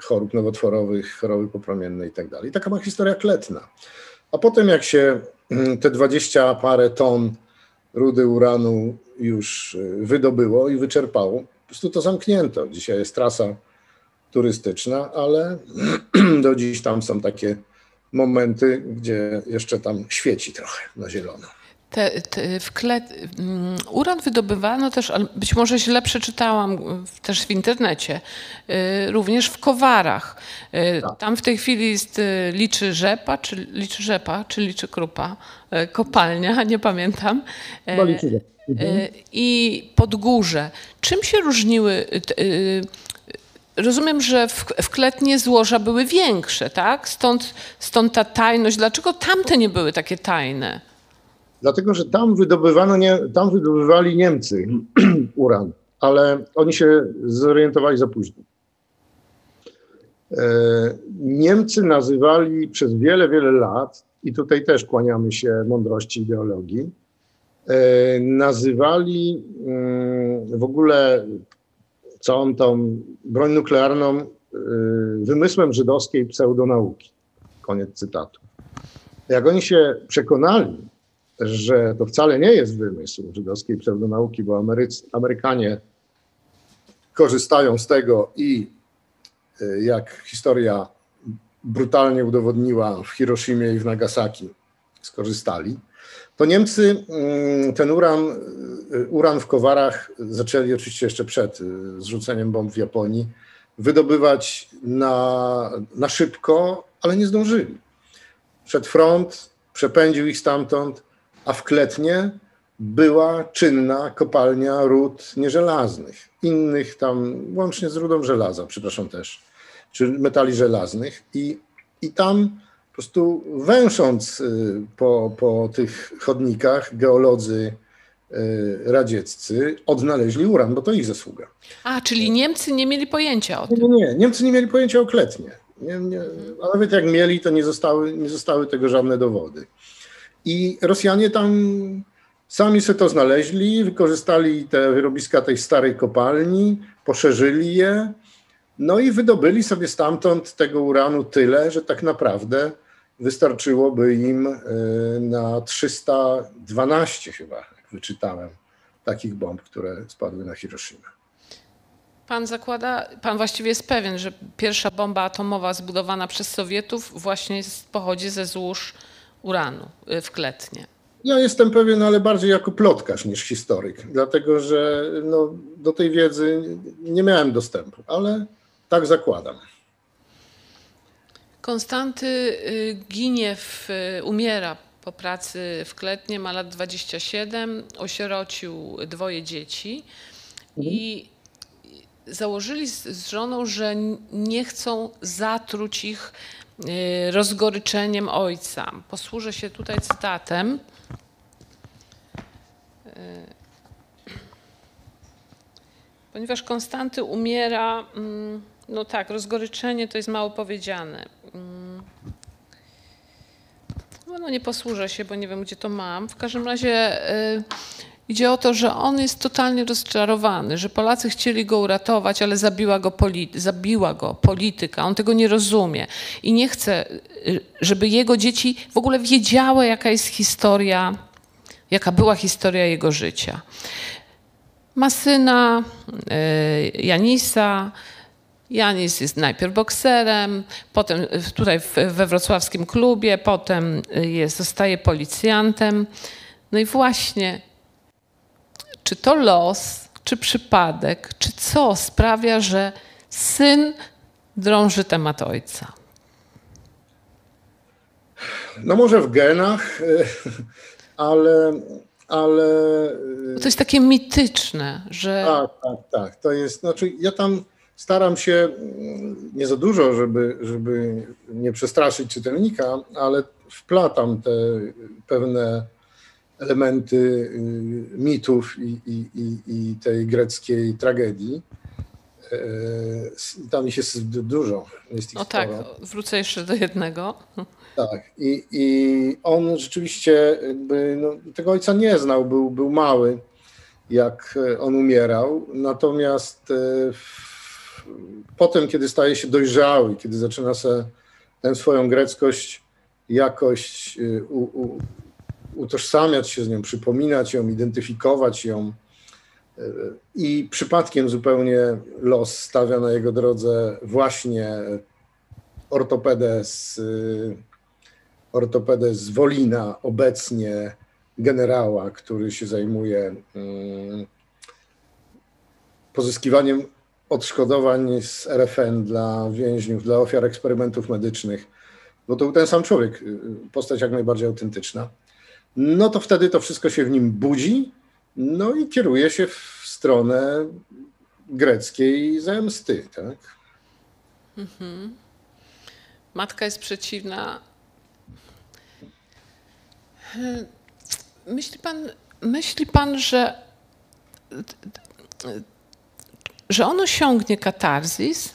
chorób nowotworowych, choroby popromiennej i tak. Taka ma historia kletna. A potem jak się mm, te dwadzieścia parę ton rudy uranu już e, wydobyło i wyczerpało, po prostu to zamknięto. Dzisiaj jest trasa turystyczna, ale do dziś tam są takie momenty, gdzie jeszcze tam świeci trochę na zielono. Te, te um, uran wydobywano też, ale być może źle przeczytałam też w internecie, y, również w Kowarach. Y, tak. Tam w tej chwili jest y, liczy rzepa, czy liczy rzepa, czy liczy krupa, kopalnia, nie pamiętam. Chyba liczy rzepa. Mhm. Y, I Podgórze. Czym się różniły Rozumiem, że w, w Kletnie złoża były większe, tak? Stąd, stąd ta tajność. Dlaczego tamte nie były takie tajne? Dlatego, że tam wydobywano, nie, tam wydobywali Niemcy uran, ale oni się zorientowali za późno. E, Niemcy nazywali przez wiele, wiele lat, i tutaj też kłaniamy się mądrości ideologii, e, nazywali mm, w ogóle całą tą broń nuklearną y, wymysłem żydowskiej pseudonauki. Koniec cytatu. Jak oni się przekonali, że to wcale nie jest wymysł żydowskiej pseudonauki, bo Amerykanie korzystają z tego i y, jak historia brutalnie udowodniła w Hiroshimie i w Nagasaki, skorzystali, to Niemcy mm, ten uran, y, uran w Kowarach zaczęli oczywiście jeszcze przed y, zrzuceniem bomb w Japonii wydobywać na, na szybko, ale nie zdążyli. Przed front przepędził ich stamtąd, a w Kletnie była czynna kopalnia ród nieżelaznych, innych tam, łącznie z rudą żelaza, przepraszam też, czy metali żelaznych i, i tam po prostu węsząc y, po, po tych chodnikach, geolodzy radzieccy odnaleźli uran, bo to ich zasługa. A, czyli Niemcy nie mieli pojęcia o tym. Nie, nie, Niemcy nie mieli pojęcia o kletnie. Nie, nie, a nawet jak mieli, to nie zostały, nie zostały tego żadne dowody. I Rosjanie tam sami sobie to znaleźli, wykorzystali te wyrobiska tej starej kopalni, poszerzyli je, no i wydobyli sobie stamtąd tego uranu tyle, że tak naprawdę wystarczyłoby im e, na 312 chyba, jak wyczytałem, takich bomb, które spadły na Hiroshima. Pan zakłada, pan właściwie jest pewien, że pierwsza bomba atomowa zbudowana przez Sowietów właśnie jest, pochodzi ze złóż uranu y, w Kletnie. Ja jestem pewien, ale bardziej jako plotkarz niż historyk, dlatego że no, do tej wiedzy nie miałem dostępu, ale tak zakładam. Konstanty y, ginie, w, y, umiera po pracy w Kletnie, ma lat 27, osierocił dwoje dzieci i założyli z, z żoną, że nie chcą zatruć ich y, rozgoryczeniem ojca. Posłużę się tutaj cytatem. Ponieważ Konstanty umiera, mm, no tak, rozgoryczenie to jest mało powiedziane. Mm. No, no nie posłużę się, bo nie wiem, gdzie to mam. W każdym razie y, idzie o to, że on jest totalnie rozczarowany, że Polacy chcieli go uratować, ale zabiła go, polity, zabiła go polityka. On tego nie rozumie i nie chce, y, żeby jego dzieci w ogóle wiedziały, jaka jest historia, jaka była historia jego życia. Ma syna, y, Janisa, Janis jest najpierw bokserem, potem tutaj we wrocławskim klubie, potem jest, zostaje policjantem. No i właśnie, czy to los, czy przypadek, czy co sprawia, że syn drąży temat ojca? No może w genach, ale ale... To jest takie mityczne, że... Tak, tak, tak. To jest, znaczy ja tam staram się mm, nie za dużo, żeby, żeby nie przestraszyć czytelnika, ale wplatam te pewne elementy y, mitów i, i, i, i tej greckiej tragedii. E, tam ich jest dużo. Jest o tak, wrócę jeszcze do jednego. Tak, i, i on rzeczywiście jakby, no, tego ojca nie znał, był, był mały, jak on umierał. Natomiast e, potem, kiedy staje się dojrzały, kiedy zaczyna sobie tę swoją greckość jakoś e, u, u, utożsamiać się z nią, przypominać ją, identyfikować ją, e, i przypadkiem zupełnie los stawia na jego drodze właśnie ortopedę z ortopedę z Wolina, obecnie generała, który się zajmuje mm, pozyskiwaniem odszkodowań z RFN dla więźniów, dla ofiar eksperymentów medycznych, bo to był ten sam człowiek, y, postać jak najbardziej autentyczna, no to wtedy to wszystko się w nim budzi, no i kieruje się w stronę greckiej zemsty, tak? Mhm. Matka jest przeciwna Myśli pan, myśli pan że, że on osiągnie katarzis?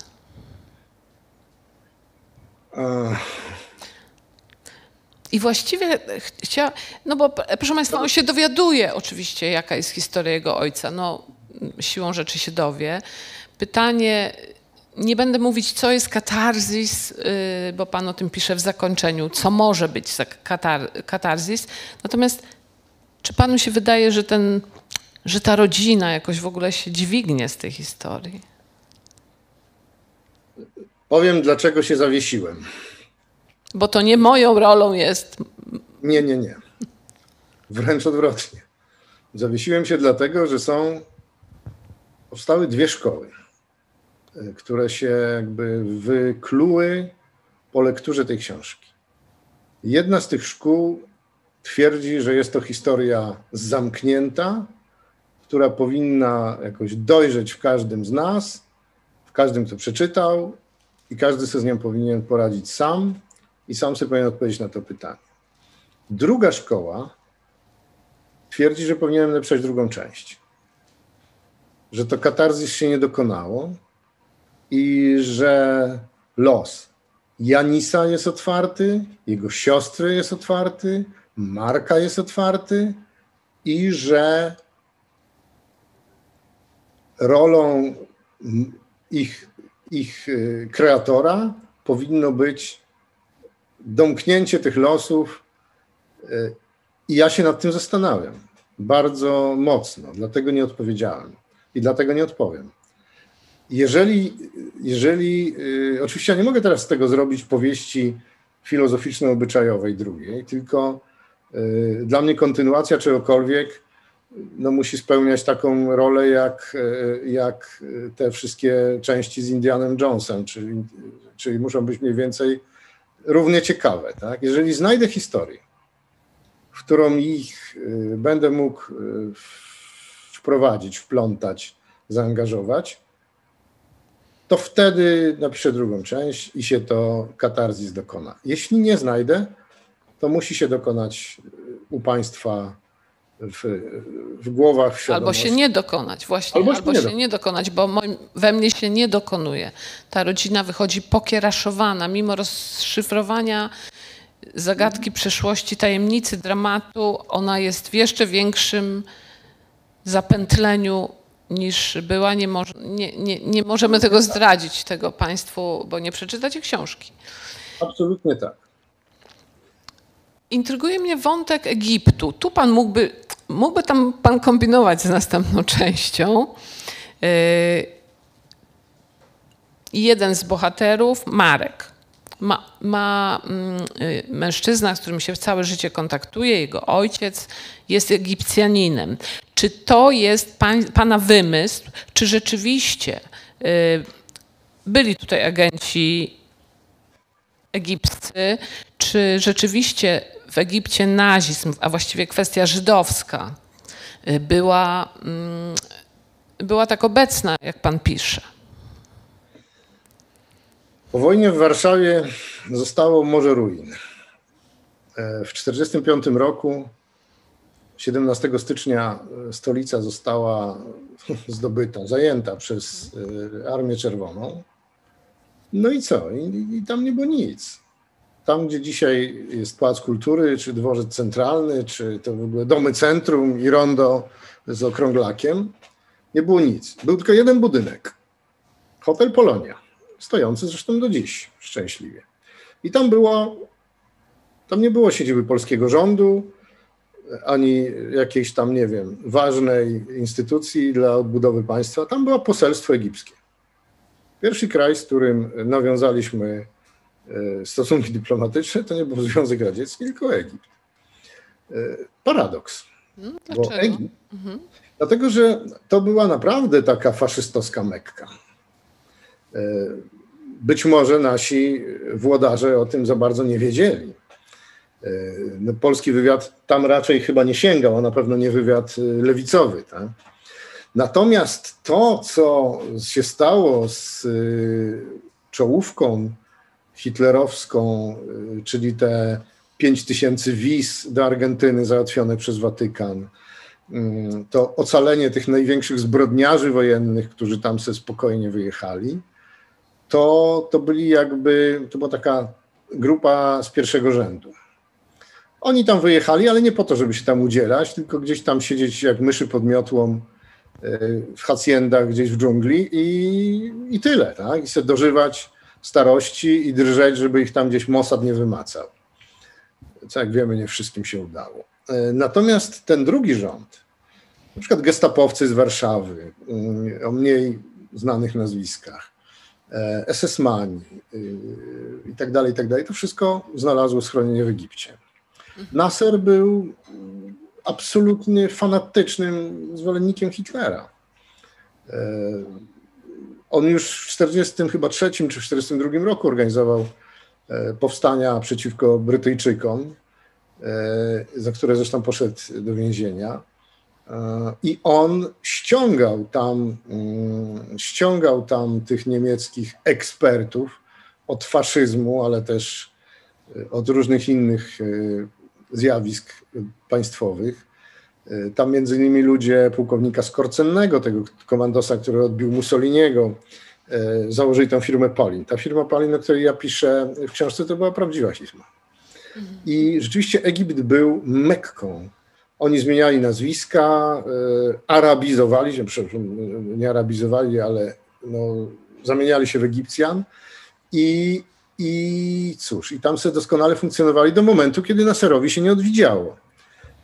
I właściwie chciała, no bo proszę Państwa, on się dowiaduje oczywiście, jaka jest historia jego ojca. No, siłą rzeczy się dowie. Pytanie, nie będę mówić, co jest katarzis, y, bo Pan o tym pisze w zakończeniu, co może być katar katarzis. Natomiast czy Panu się wydaje, że, ten, że ta rodzina jakoś w ogóle się dźwignie z tej historii? Powiem, dlaczego się zawiesiłem. Bo to nie moją rolą jest. Nie, nie, nie. Wręcz odwrotnie. Zawiesiłem się dlatego, że są powstały dwie szkoły które się jakby wykluły po lekturze tej książki. Jedna z tych szkół twierdzi, że jest to historia zamknięta, która powinna jakoś dojrzeć w każdym z nas, w każdym, kto przeczytał, i każdy sobie z nią powinien poradzić sam i sam sobie powinien odpowiedzieć na to pytanie. Druga szkoła twierdzi, że powinienem napisać drugą część. Że to katarzis się nie dokonało i że los Janisa jest otwarty, jego siostry jest otwarty, Marka jest otwarty i że rolą ich, ich y, kreatora powinno być domknięcie tych losów. Y, I ja się nad tym zastanawiam bardzo mocno, dlatego nie odpowiedziałem i dlatego nie odpowiem. Jeżeli, jeżeli y, oczywiście ja nie mogę teraz z tego zrobić powieści filozoficzno-obyczajowej drugiej, tylko dla mnie kontynuacja czegokolwiek no, musi spełniać taką rolę jak, e, jak te wszystkie części z Indianem Jonesem, czyli, czyli muszą być mniej więcej równie ciekawe. Tak? Jeżeli znajdę historię, w którą ich e, będę mógł e, wprowadzić, wplątać, zaangażować, to wtedy napiszę drugą część i się to katarzis dokona. Jeśli nie znajdę, to musi się dokonać u Państwa w, w głowach Albo się nie dokonać, właśnie, albo, albo się, nie, nie dokonać, bo moim, we mnie się nie dokonuje. Ta rodzina wychodzi pokieraszowana, mimo rozszyfrowania zagadki przeszłości, tajemnicy, dramatu, ona jest w jeszcze większym zapętleniu niż była. Nie, moż, nie, nie, nie możemy tego zdradzić tego Państwu, bo nie przeczytacie książki. Absolutnie tak. Intryguje mnie wątek Egiptu. Tu pan mógłby, mógłby tam pan kombinować z następną częścią. Yy, jeden z bohaterów, Marek, ma, ma mm, mężczyzna, z którym się całe życie kontaktuje, jego ojciec jest Egipcjaninem. Czy to jest pan, pana wymysł, czy rzeczywiście yy, byli tutaj agenci egipscy, czy rzeczywiście w Egipcie nazizm, a właściwie kwestia żydowska y, była, mm, była tak obecna, jak pan pisze? Po wojnie w Warszawie zostało Morze Ruin. E, w 1945 roku, 17 stycznia, e, stolica została zdobyta, zajęta przez e, Armię Czerwoną. No i co? I, i tam nie było nic tam, gdzie dzisiaj jest Pałac Kultury, czy dworzec centralny, czy to w ogóle domy centrum i rondo z okrąglakiem, nie było nic. Był tylko jeden budynek. Hotel Polonia, stojący zresztą do dziś szczęśliwie. I tam było, tam nie było siedziby polskiego rządu, ani jakiejś tam, nie wiem, ważnej instytucji dla odbudowy państwa. Tam było poselstwo egipskie. Pierwszy kraj, z którym nawiązaliśmy stosunki dyplomatyczne, to nie był Związek Radziecki, tylko Egipt. E, paradoks. No, bo Egipt, mhm. Dlatego, że to była naprawdę taka faszystowska Mekka. E, być może nasi włodarze o tym za bardzo nie wiedzieli. No, polski wywiad tam raczej chyba nie sięgał, a na pewno nie wywiad lewicowy. Tak? Natomiast to, co się stało z czołówką hitlerowską, y, czyli te 5 tysięcy wiz do Argentyny załatwione przez Watykan, y, to ocalenie tych największych zbrodniarzy wojennych, którzy tam sobie spokojnie wyjechali, to, to byli jakby, to była taka grupa z pierwszego rzędu. Oni tam wyjechali, ale nie po to, żeby się tam udzielać, tylko gdzieś tam siedzieć jak myszy pod miotłą y, w haciendach gdzieś w dżungli i, i tyle, tak? I sobie dożywać starości i drżeć, żeby ich tam gdzieś Mossad nie wymacał. Co jak wiemy, nie wszystkim się udało. E, natomiast ten drugi rząd, na przykład gestapowcy z Warszawy, mm, o mniej znanych nazwiskach, e, SS-mani y, i tak dalej, i tak dalej, to wszystko znalazło schronienie w Egipcie. Nasser był absolutnie fanatycznym zwolennikiem Hitlera. On już w 43 chyba trzecim czy w 42 roku organizował e, powstania przeciwko Brytyjczykom, e, za które zresztą poszedł do więzienia. E, I on ściągał tam, mm, ściągał tam tych niemieckich ekspertów od faszyzmu, ale też od różnych innych zjawisk państwowych tam między innymi ludzie pułkownika Skorcennego, tego komandosa, który odbił Mussoliniego, e, założyli tę firmę Polin. Ta firma Polin, o której ja piszę w książce, to była prawdziwa firma. I rzeczywiście Egipt był Mekką. Oni zmieniali nazwiska, arabizowali się, przepraszam, nie arabizowali, ale no, zamieniali się w Egipcjan i, i cóż, i tam sobie doskonale funkcjonowali do momentu, kiedy Naserowi się nie odwidziało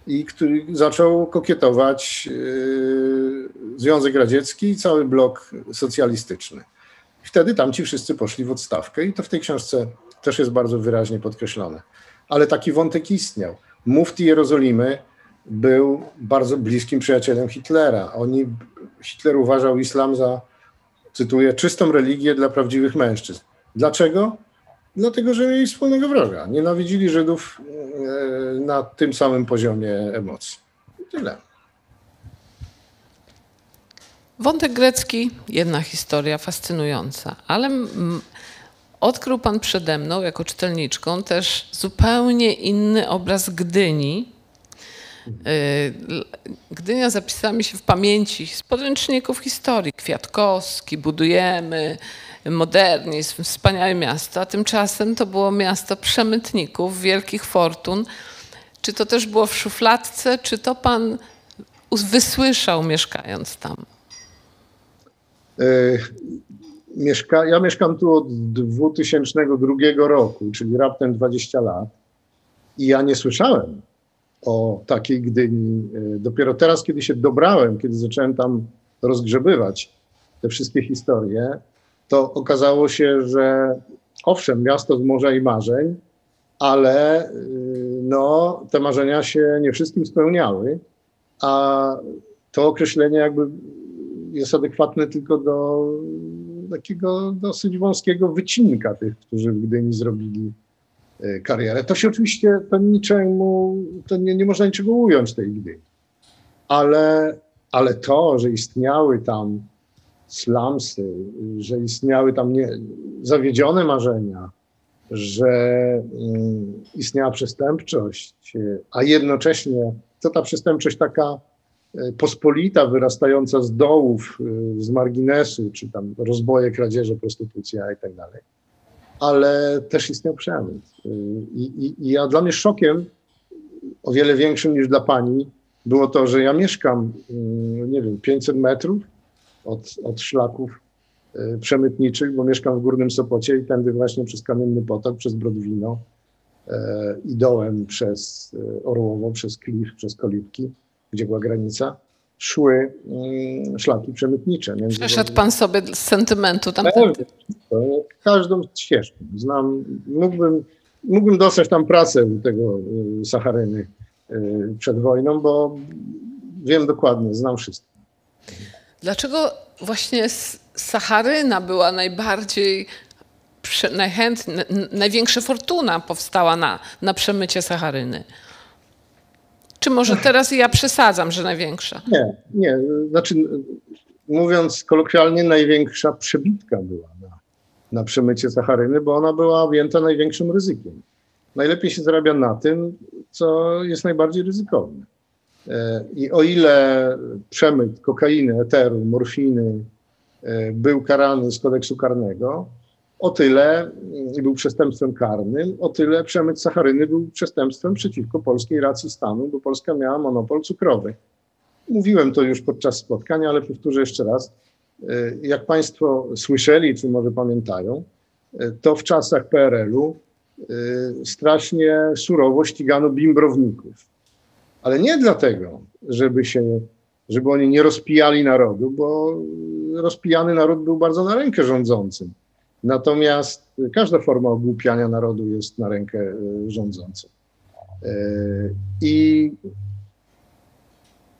i który zaczął kokietować yy, Związek Radziecki i cały blok socjalistyczny. Wtedy tamci wszyscy poszli w odstawkę i to w tej książce też jest bardzo wyraźnie podkreślone. Ale taki wątek istniał. Mufti Jerozolimy był bardzo bliskim przyjacielem Hitlera. Oni, Hitler uważał islam za cytuję, czystą religię dla prawdziwych mężczyzn. Dlaczego? Dlatego, że mieli wspólnego wroga. Nienawidzili Żydów e, na tym samym poziomie emocji. Tyle. Wątek grecki, jedna historia fascynująca, ale odkrył Pan przede mną, jako czytelniczką, też zupełnie inny obraz Gdyni, Gdynia zapisała mi się w pamięci z podręczników historii. Kwiatkowski, budujemy, modernizm, wspaniałe miasto, a tymczasem to było miasto przemytników, wielkich fortun. Czy to też było w szufladce, czy to pan wysłyszał mieszkając tam? Y, mieszka, ja mieszkam tu od 2002 roku, czyli raptem 20 lat i ja nie słyszałem o takiej Gdyni. E, dopiero teraz, kiedy się dobrałem, kiedy zacząłem tam rozgrzebywać te wszystkie historie, to okazało się, że owszem, miasto z morza i marzeń, ale e, no, te marzenia się nie wszystkim spełniały, a to określenie jakby jest adekwatne tylko do takiego dosyć wąskiego wycinka tych, którzy w Gdyni zrobili karierę. To się oczywiście, to niczemu, to nie, nie można niczego ująć tej idei. Ale, ale to, że istniały tam slumsy, że istniały tam nie, zawiedzione marzenia, że um, istniała przestępczość, a jednocześnie to ta przestępczość taka e, pospolita, wyrastająca z dołów, e, z marginesu, czy tam rozboje, kradzieże, prostytucja i tak dalej ale też istniał przemysł. I, i, I ja dla mnie szokiem, o wiele większym niż dla pani, było to, że ja mieszkam, mm, nie wiem, 500 metrów od, od szlaków y, przemytniczych, bo mieszkam w Górnym Sopocie i tędy właśnie przez Kamienny Potok, przez Brodwino e, i dołem przez y, Orłowo, przez Klif, przez Kolibki, gdzie była granica szły mm, szlaki przemytnicze. Przeszedł pan sobie z sentymentu tamtędy. Każdą ścieżkę. Znam, mógłbym, mógłbym dostać tam pracę u tego y, Sacharyny y, przed wojną, bo wiem dokładnie, znam wszystko. Dlaczego właśnie Sacharyna była najbardziej najchętniej, największa fortuna powstała na, na przemycie Sacharyny? Czy może teraz ja przesadzam, że największa? Nie, nie. Znaczy, mówiąc kolokwialnie, największa przebitka była na, na przemycie Sacharyny, bo ona była objęta największym ryzykiem. Najlepiej się zarabia na tym, co jest najbardziej ryzykowne. E, I o ile przemyt kokainy, eteru, morfiny e, był karany z kodeksu karnego, o tyle był przestępstwem karnym, o tyle przemyt sacharyny był przestępstwem przeciwko polskiej racji stanu, bo Polska miała monopol cukrowy. Mówiłem to już podczas spotkania, ale powtórzę jeszcze raz. E, jak Państwo słyszeli, czy może pamiętają, e, to w czasach PRL-u e, strasznie surowo ścigano bimbrowników. Ale nie dlatego, żeby się, żeby oni nie rozpijali narodu, bo rozpijany naród był bardzo na rękę rządzącym Natomiast każda forma ogłupiania narodu jest na rękę e, rządzącym. E, I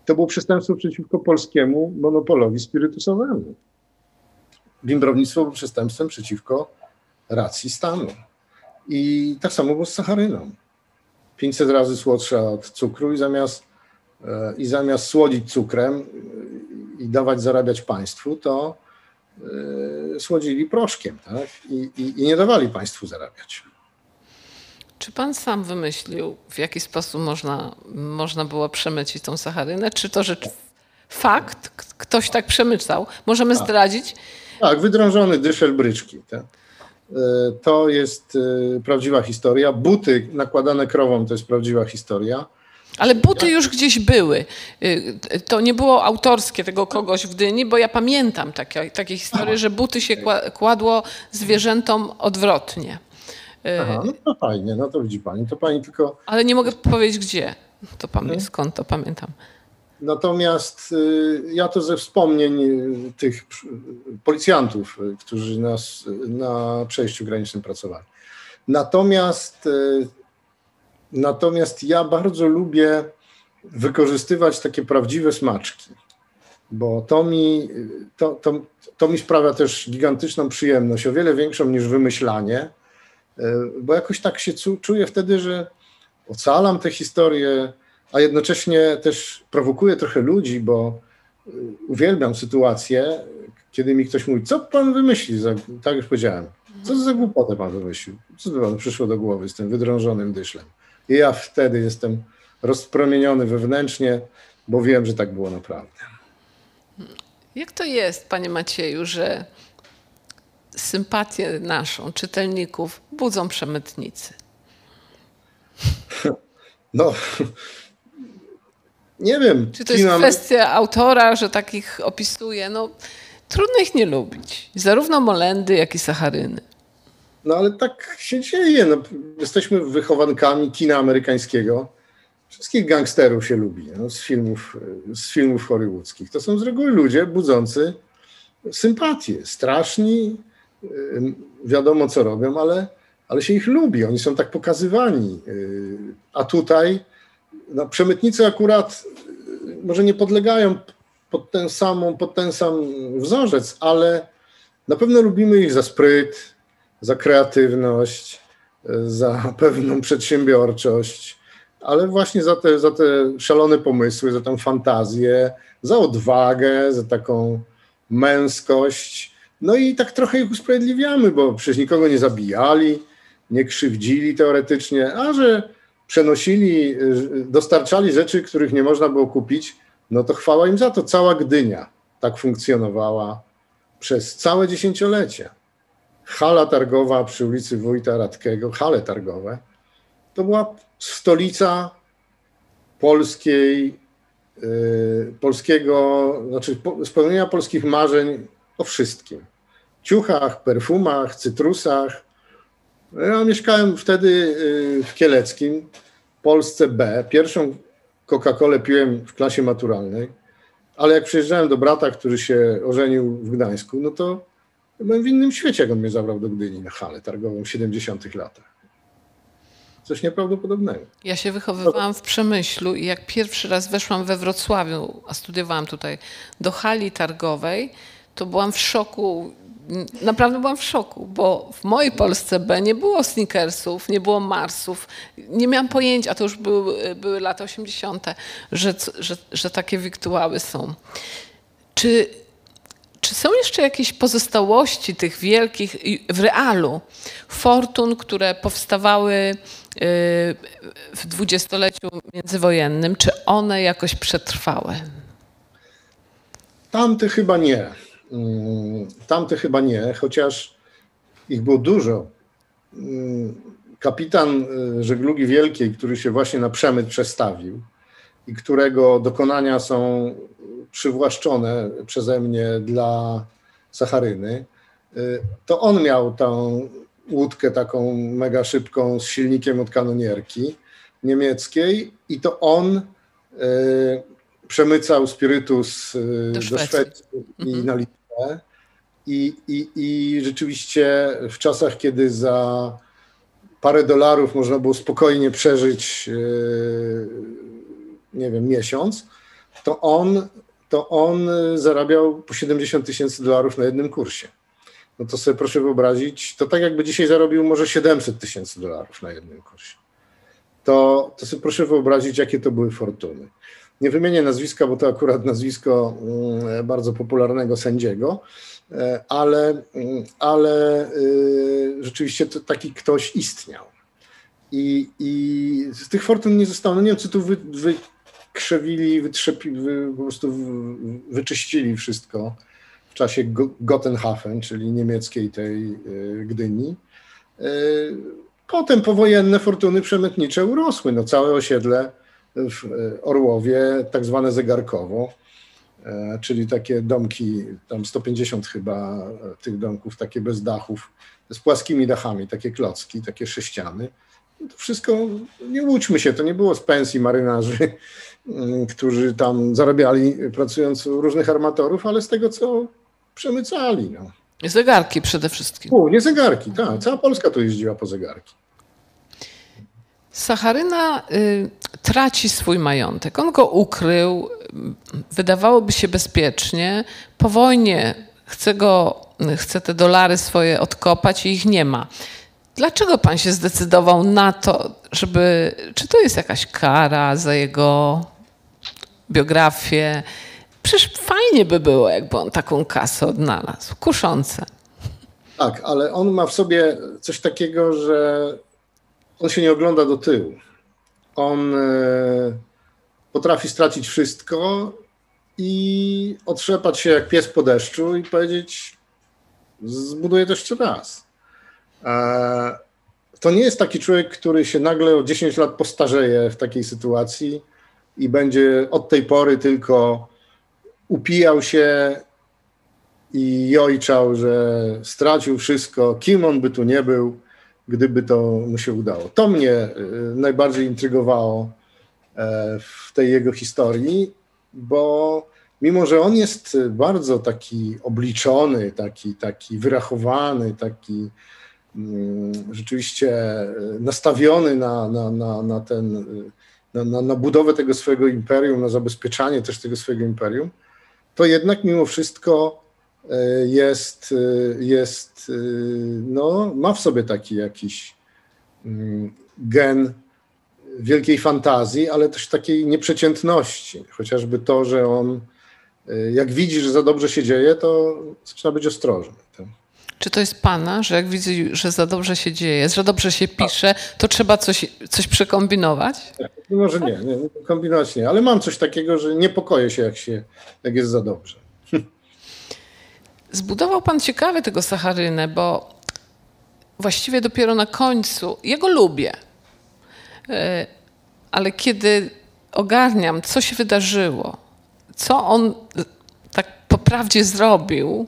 to było przestępstwo przeciwko polskiemu monopolowi spirytusowemu. Bimbrownictwo było przestępstwem przeciwko racji stanu. I tak samo było z sacharyną. 500 razy słodsza od cukru i zamiast, e, i zamiast słodzić cukrem i dawać zarabiać państwu, to słodzili proszkiem tak? I, i, i nie dawali państwu zarabiać. Czy pan sam wymyślił, w jaki sposób można, można było przemycić tą sacharynę? Czy to rzecz fakt? Ktoś tak przemycał? Możemy zdradzić? Tak, wydrążony dyszel bryczki. Tak? To jest e, prawdziwa historia. Buty nakładane krową to jest prawdziwa historia. Ale buty już gdzieś były. Y, to nie było autorskie tego kogoś w Dyni, bo ja pamiętam takie, takie historie, że buty się kładło zwierzętom odwrotnie. Y, Aha, no to fajnie, no to widzi pani, to pani tylko... Ale nie mogę powiedzieć gdzie, to pamię- mhm. skąd to pamiętam. Natomiast y, ja to ze wspomnień tych policjantów, którzy nas na przejściu granicznym pracowali. Natomiast Natomiast ja bardzo lubię wykorzystywać takie prawdziwe smaczki, bo to mi, to, to, to mi sprawia też gigantyczną przyjemność, o wiele większą niż wymyślanie, e, bo jakoś tak się czuję wtedy, że ocalam tę historię, a jednocześnie też prowokuję trochę ludzi, bo e, uwielbiam sytuację, kiedy mi ktoś mówi, co pan wymyśli, tak już powiedziałem, co za głupotę pan wymyślił, co panu przyszło do głowy z tym wydrążonym dyszlem. I ja wtedy jestem rozpromieniony wewnętrznie, bo wiem, że tak było naprawdę. Jak to jest, panie Macieju, że sympatię naszą, czytelników, budzą przemytnicy? No, nie wiem. Czy to jest kwestia autora, że takich opisuje? No, trudno ich nie lubić. Zarówno Molendy, jak i Sacharyny. No ale tak się dzieje. No, jesteśmy wychowankami kina amerykańskiego. Wszystkich gangsterów się lubi no, z, filmów, z filmów hollywoodzkich. To są z reguły ludzie budzący sympatię. Straszni, wiadomo co robią, ale, ale się ich lubi. Oni są tak pokazywani. Y, a tutaj no, przemytnicy akurat y, może nie podlegają pod ten, samą, pod ten sam wzorzec, ale na pewno lubimy ich za spryt, za kreatywność, za pewną przedsiębiorczość, ale właśnie za te, za te szalone pomysły, za tę fantazję, za odwagę, za taką męskość. No i tak trochę ich usprawiedliwiamy, bo przecież nikogo nie zabijali, nie krzywdzili teoretycznie, a że przenosili, dostarczali rzeczy, których nie można było kupić, no to chwała im za to. Cała Gdynia tak funkcjonowała przez całe dziesięciolecie hala targowa przy ulicy Wójta Radkiego, hale targowe, to była stolica polskiej, yy, polskiego, znaczy spełnienia polskich marzeń o wszystkim. Ciuchach, perfumach, cytrusach. Ja mieszkałem wtedy yy, w Kieleckim, Polsce B. Pierwszą Coca-Colę piłem w klasie maturalnej, ale jak przyjeżdżałem do brata, który się ożenił w Gdańsku, no to byłem w innym świecie, jak on mnie zabrał do Gdyni na halę targową w 70 latach. Coś nieprawdopodobnego. Ja się wychowywałam w Przemyślu i jak pierwszy raz weszłam we Wrocławiu, a studiowałam tutaj, do hali targowej, to byłam w szoku. Naprawdę byłam w szoku, bo w mojej Polsce B nie było sneakersów, nie było marsów. Nie miałam pojęcia, a to już były, były lata 80., że, że, że takie wirtuały są. Czy czy są jeszcze jakieś pozostałości tych wielkich w realu fortun, które powstawały y, w dwudziestoleciu międzywojennym? Czy one jakoś przetrwały? Tamte chyba nie. Mm, tamte chyba nie, chociaż ich było dużo. Mm, kapitan y, żeglugi wielkiej, który się właśnie na przemyt przestawił i którego dokonania są przywłaszczone przeze mnie dla Sacharyny, y, to on miał tą łódkę taką mega szybką z silnikiem od kanonierki niemieckiej i to on y, przemycał spirytus y, do Szwecji, do Szwecji i mhm. na Litwę. I, i, I rzeczywiście w czasach, kiedy za parę dolarów można było spokojnie przeżyć, nie wiem, miesiąc, to on to on y, zarabiał po 70 tysięcy dolarów na jednym kursie. No to sobie proszę wyobrazić, to tak jakby dzisiaj zarobił może 700 tysięcy dolarów na jednym kursie. To, to sobie proszę wyobrazić, jakie to były fortuny. Nie wymienię nazwiska, bo to akurat nazwisko mm, bardzo popularnego sędziego, e, ale, mm, ale y, rzeczywiście taki ktoś istniał. I, I z tych fortun nie zostało. No nie wiem, czy tu wy, wykrzewili, wytrzepili, wy, po prostu wy, wyczyścili wszystko w czasie Gotenhafen, czyli niemieckiej tej y, Gdyni. Y, potem powojenne fortuny przemytnicze urosły. No, całe osiedle w y, Orłowie, tak zwane zegarkowo, czyli takie domki, tam 150 chyba tych domków, takie bez dachów, z płaskimi dachami, takie klocki, takie sześciany. To wszystko, nie łudźmy się, to nie było z pensji marynarzy, którzy tam zarabiali pracując u różnych armatorów, ale z tego, co przemycali. No. Zegarki przede wszystkim. U, nie zegarki, tak. Cała Polska tu jeździła po zegarki. Sacharyna y, traci swój majątek. On go ukrył, wydawałoby się bezpiecznie. Po wojnie chce, go, chce te dolary swoje odkopać i ich nie ma. Dlaczego pan się zdecydował na to, żeby. Czy to jest jakaś kara za jego biografię? Przecież fajnie by było, jakby on taką kasę odnalazł. Kuszące. Tak, ale on ma w sobie coś takiego, że on się nie ogląda do tyłu. On e, potrafi stracić wszystko i otrzepać się jak pies po deszczu i powiedzieć: Zbuduję to jeszcze raz. E, to nie jest taki człowiek, który się nagle o 10 lat postarzeje w takiej sytuacji i będzie od tej pory tylko upijał się i jojczał, że stracił wszystko, kim on by tu nie był, gdyby to mu się udało. To mnie e, najbardziej intrygowało e, w tej jego historii, bo mimo, że on jest bardzo taki obliczony, taki, taki wyrachowany, taki mm, rzeczywiście nastawiony na, na, na, na ten, na, na, na budowę tego swojego imperium, na zabezpieczanie też tego swojego imperium, to jednak mimo wszystko e, jest, e, jest e, no, ma w sobie taki jakiś mm, gen wielkiej fantazji, ale też takiej nieprzeciętności. Chociażby to, że on, jak widzi, że za dobrze się dzieje, to zaczyna być ostrożny. Czy to jest Pana, że jak widzi, że za dobrze się dzieje, że dobrze się pisze, to trzeba coś, coś przekombinować? Może nie, nie, kombinować nie, ale mam coś takiego, że niepokoję się, jak, się, jak jest za dobrze. Zbudował Pan ciekawie tego Sacharynę, bo właściwie dopiero na końcu, jego lubię, e, ale kiedy ogarniam, co się wydarzyło, co on tak po prawdzie zrobił,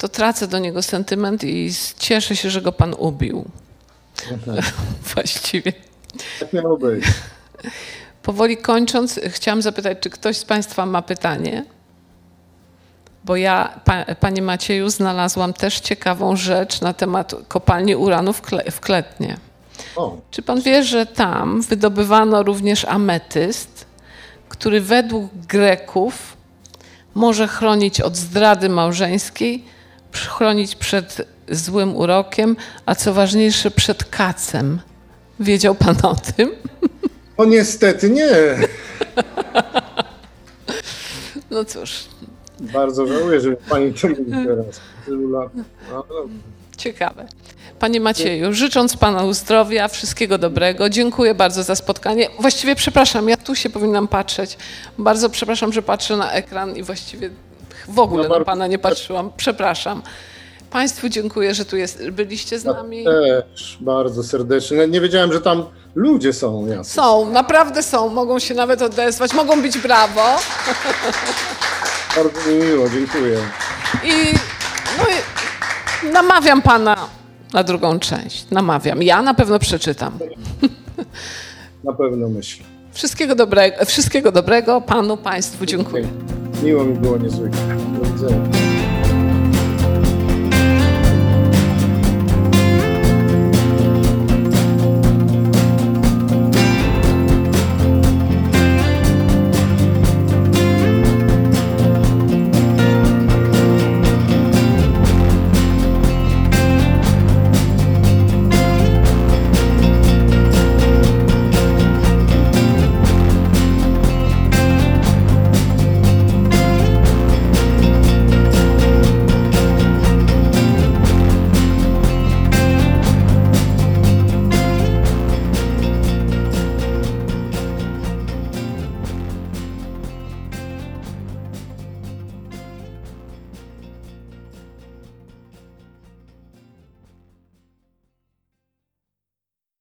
to tracę do niego sentyment i cieszę się, że go Pan ubił. Mhm. właściwie. Tak miało być. Powoli kończąc, chciałam zapytać, czy ktoś z Państwa ma pytanie? Bo ja, pa, Panie Macieju, znalazłam też ciekawą rzecz na temat kopalni uranu w, Kle, w Kletnie. O. Czy Pan wie, że tam wydobywano również ametyst, który według Greków może chronić od zdrady małżeńskiej, chronić przed złym urokiem, a co ważniejsze, przed kacem. Wiedział Pan o tym? O niestety nie. No cóż. Bardzo żałuję, że pani to mówi teraz. No, no. Ciekawe. Panie Macieju, życząc Panu zdrowia, wszystkiego dobrego, dziękuję bardzo za spotkanie. Właściwie przepraszam, ja tu się powinnam patrzeć. Bardzo przepraszam, że patrzę na ekran i właściwie w ogóle no, na Pana nie patrzyłam. Przepraszam. Państwu dziękuję, że tu jest, byliście z nami. Też bardzo serdecznie. Nie wiedziałem, że tam ludzie są. Jacyś. Są, naprawdę są. Mogą się nawet odezwać, mogą być brawo. Bardzo mi miło, dziękuję. I, no i namawiam pana na drugą część. Namawiam. Ja na pewno przeczytam. Na pewno myślę. Wszystkiego dobrego, wszystkiego dobrego panu, państwu dziękuję. Miło mi było niezwykle. Do widzenia.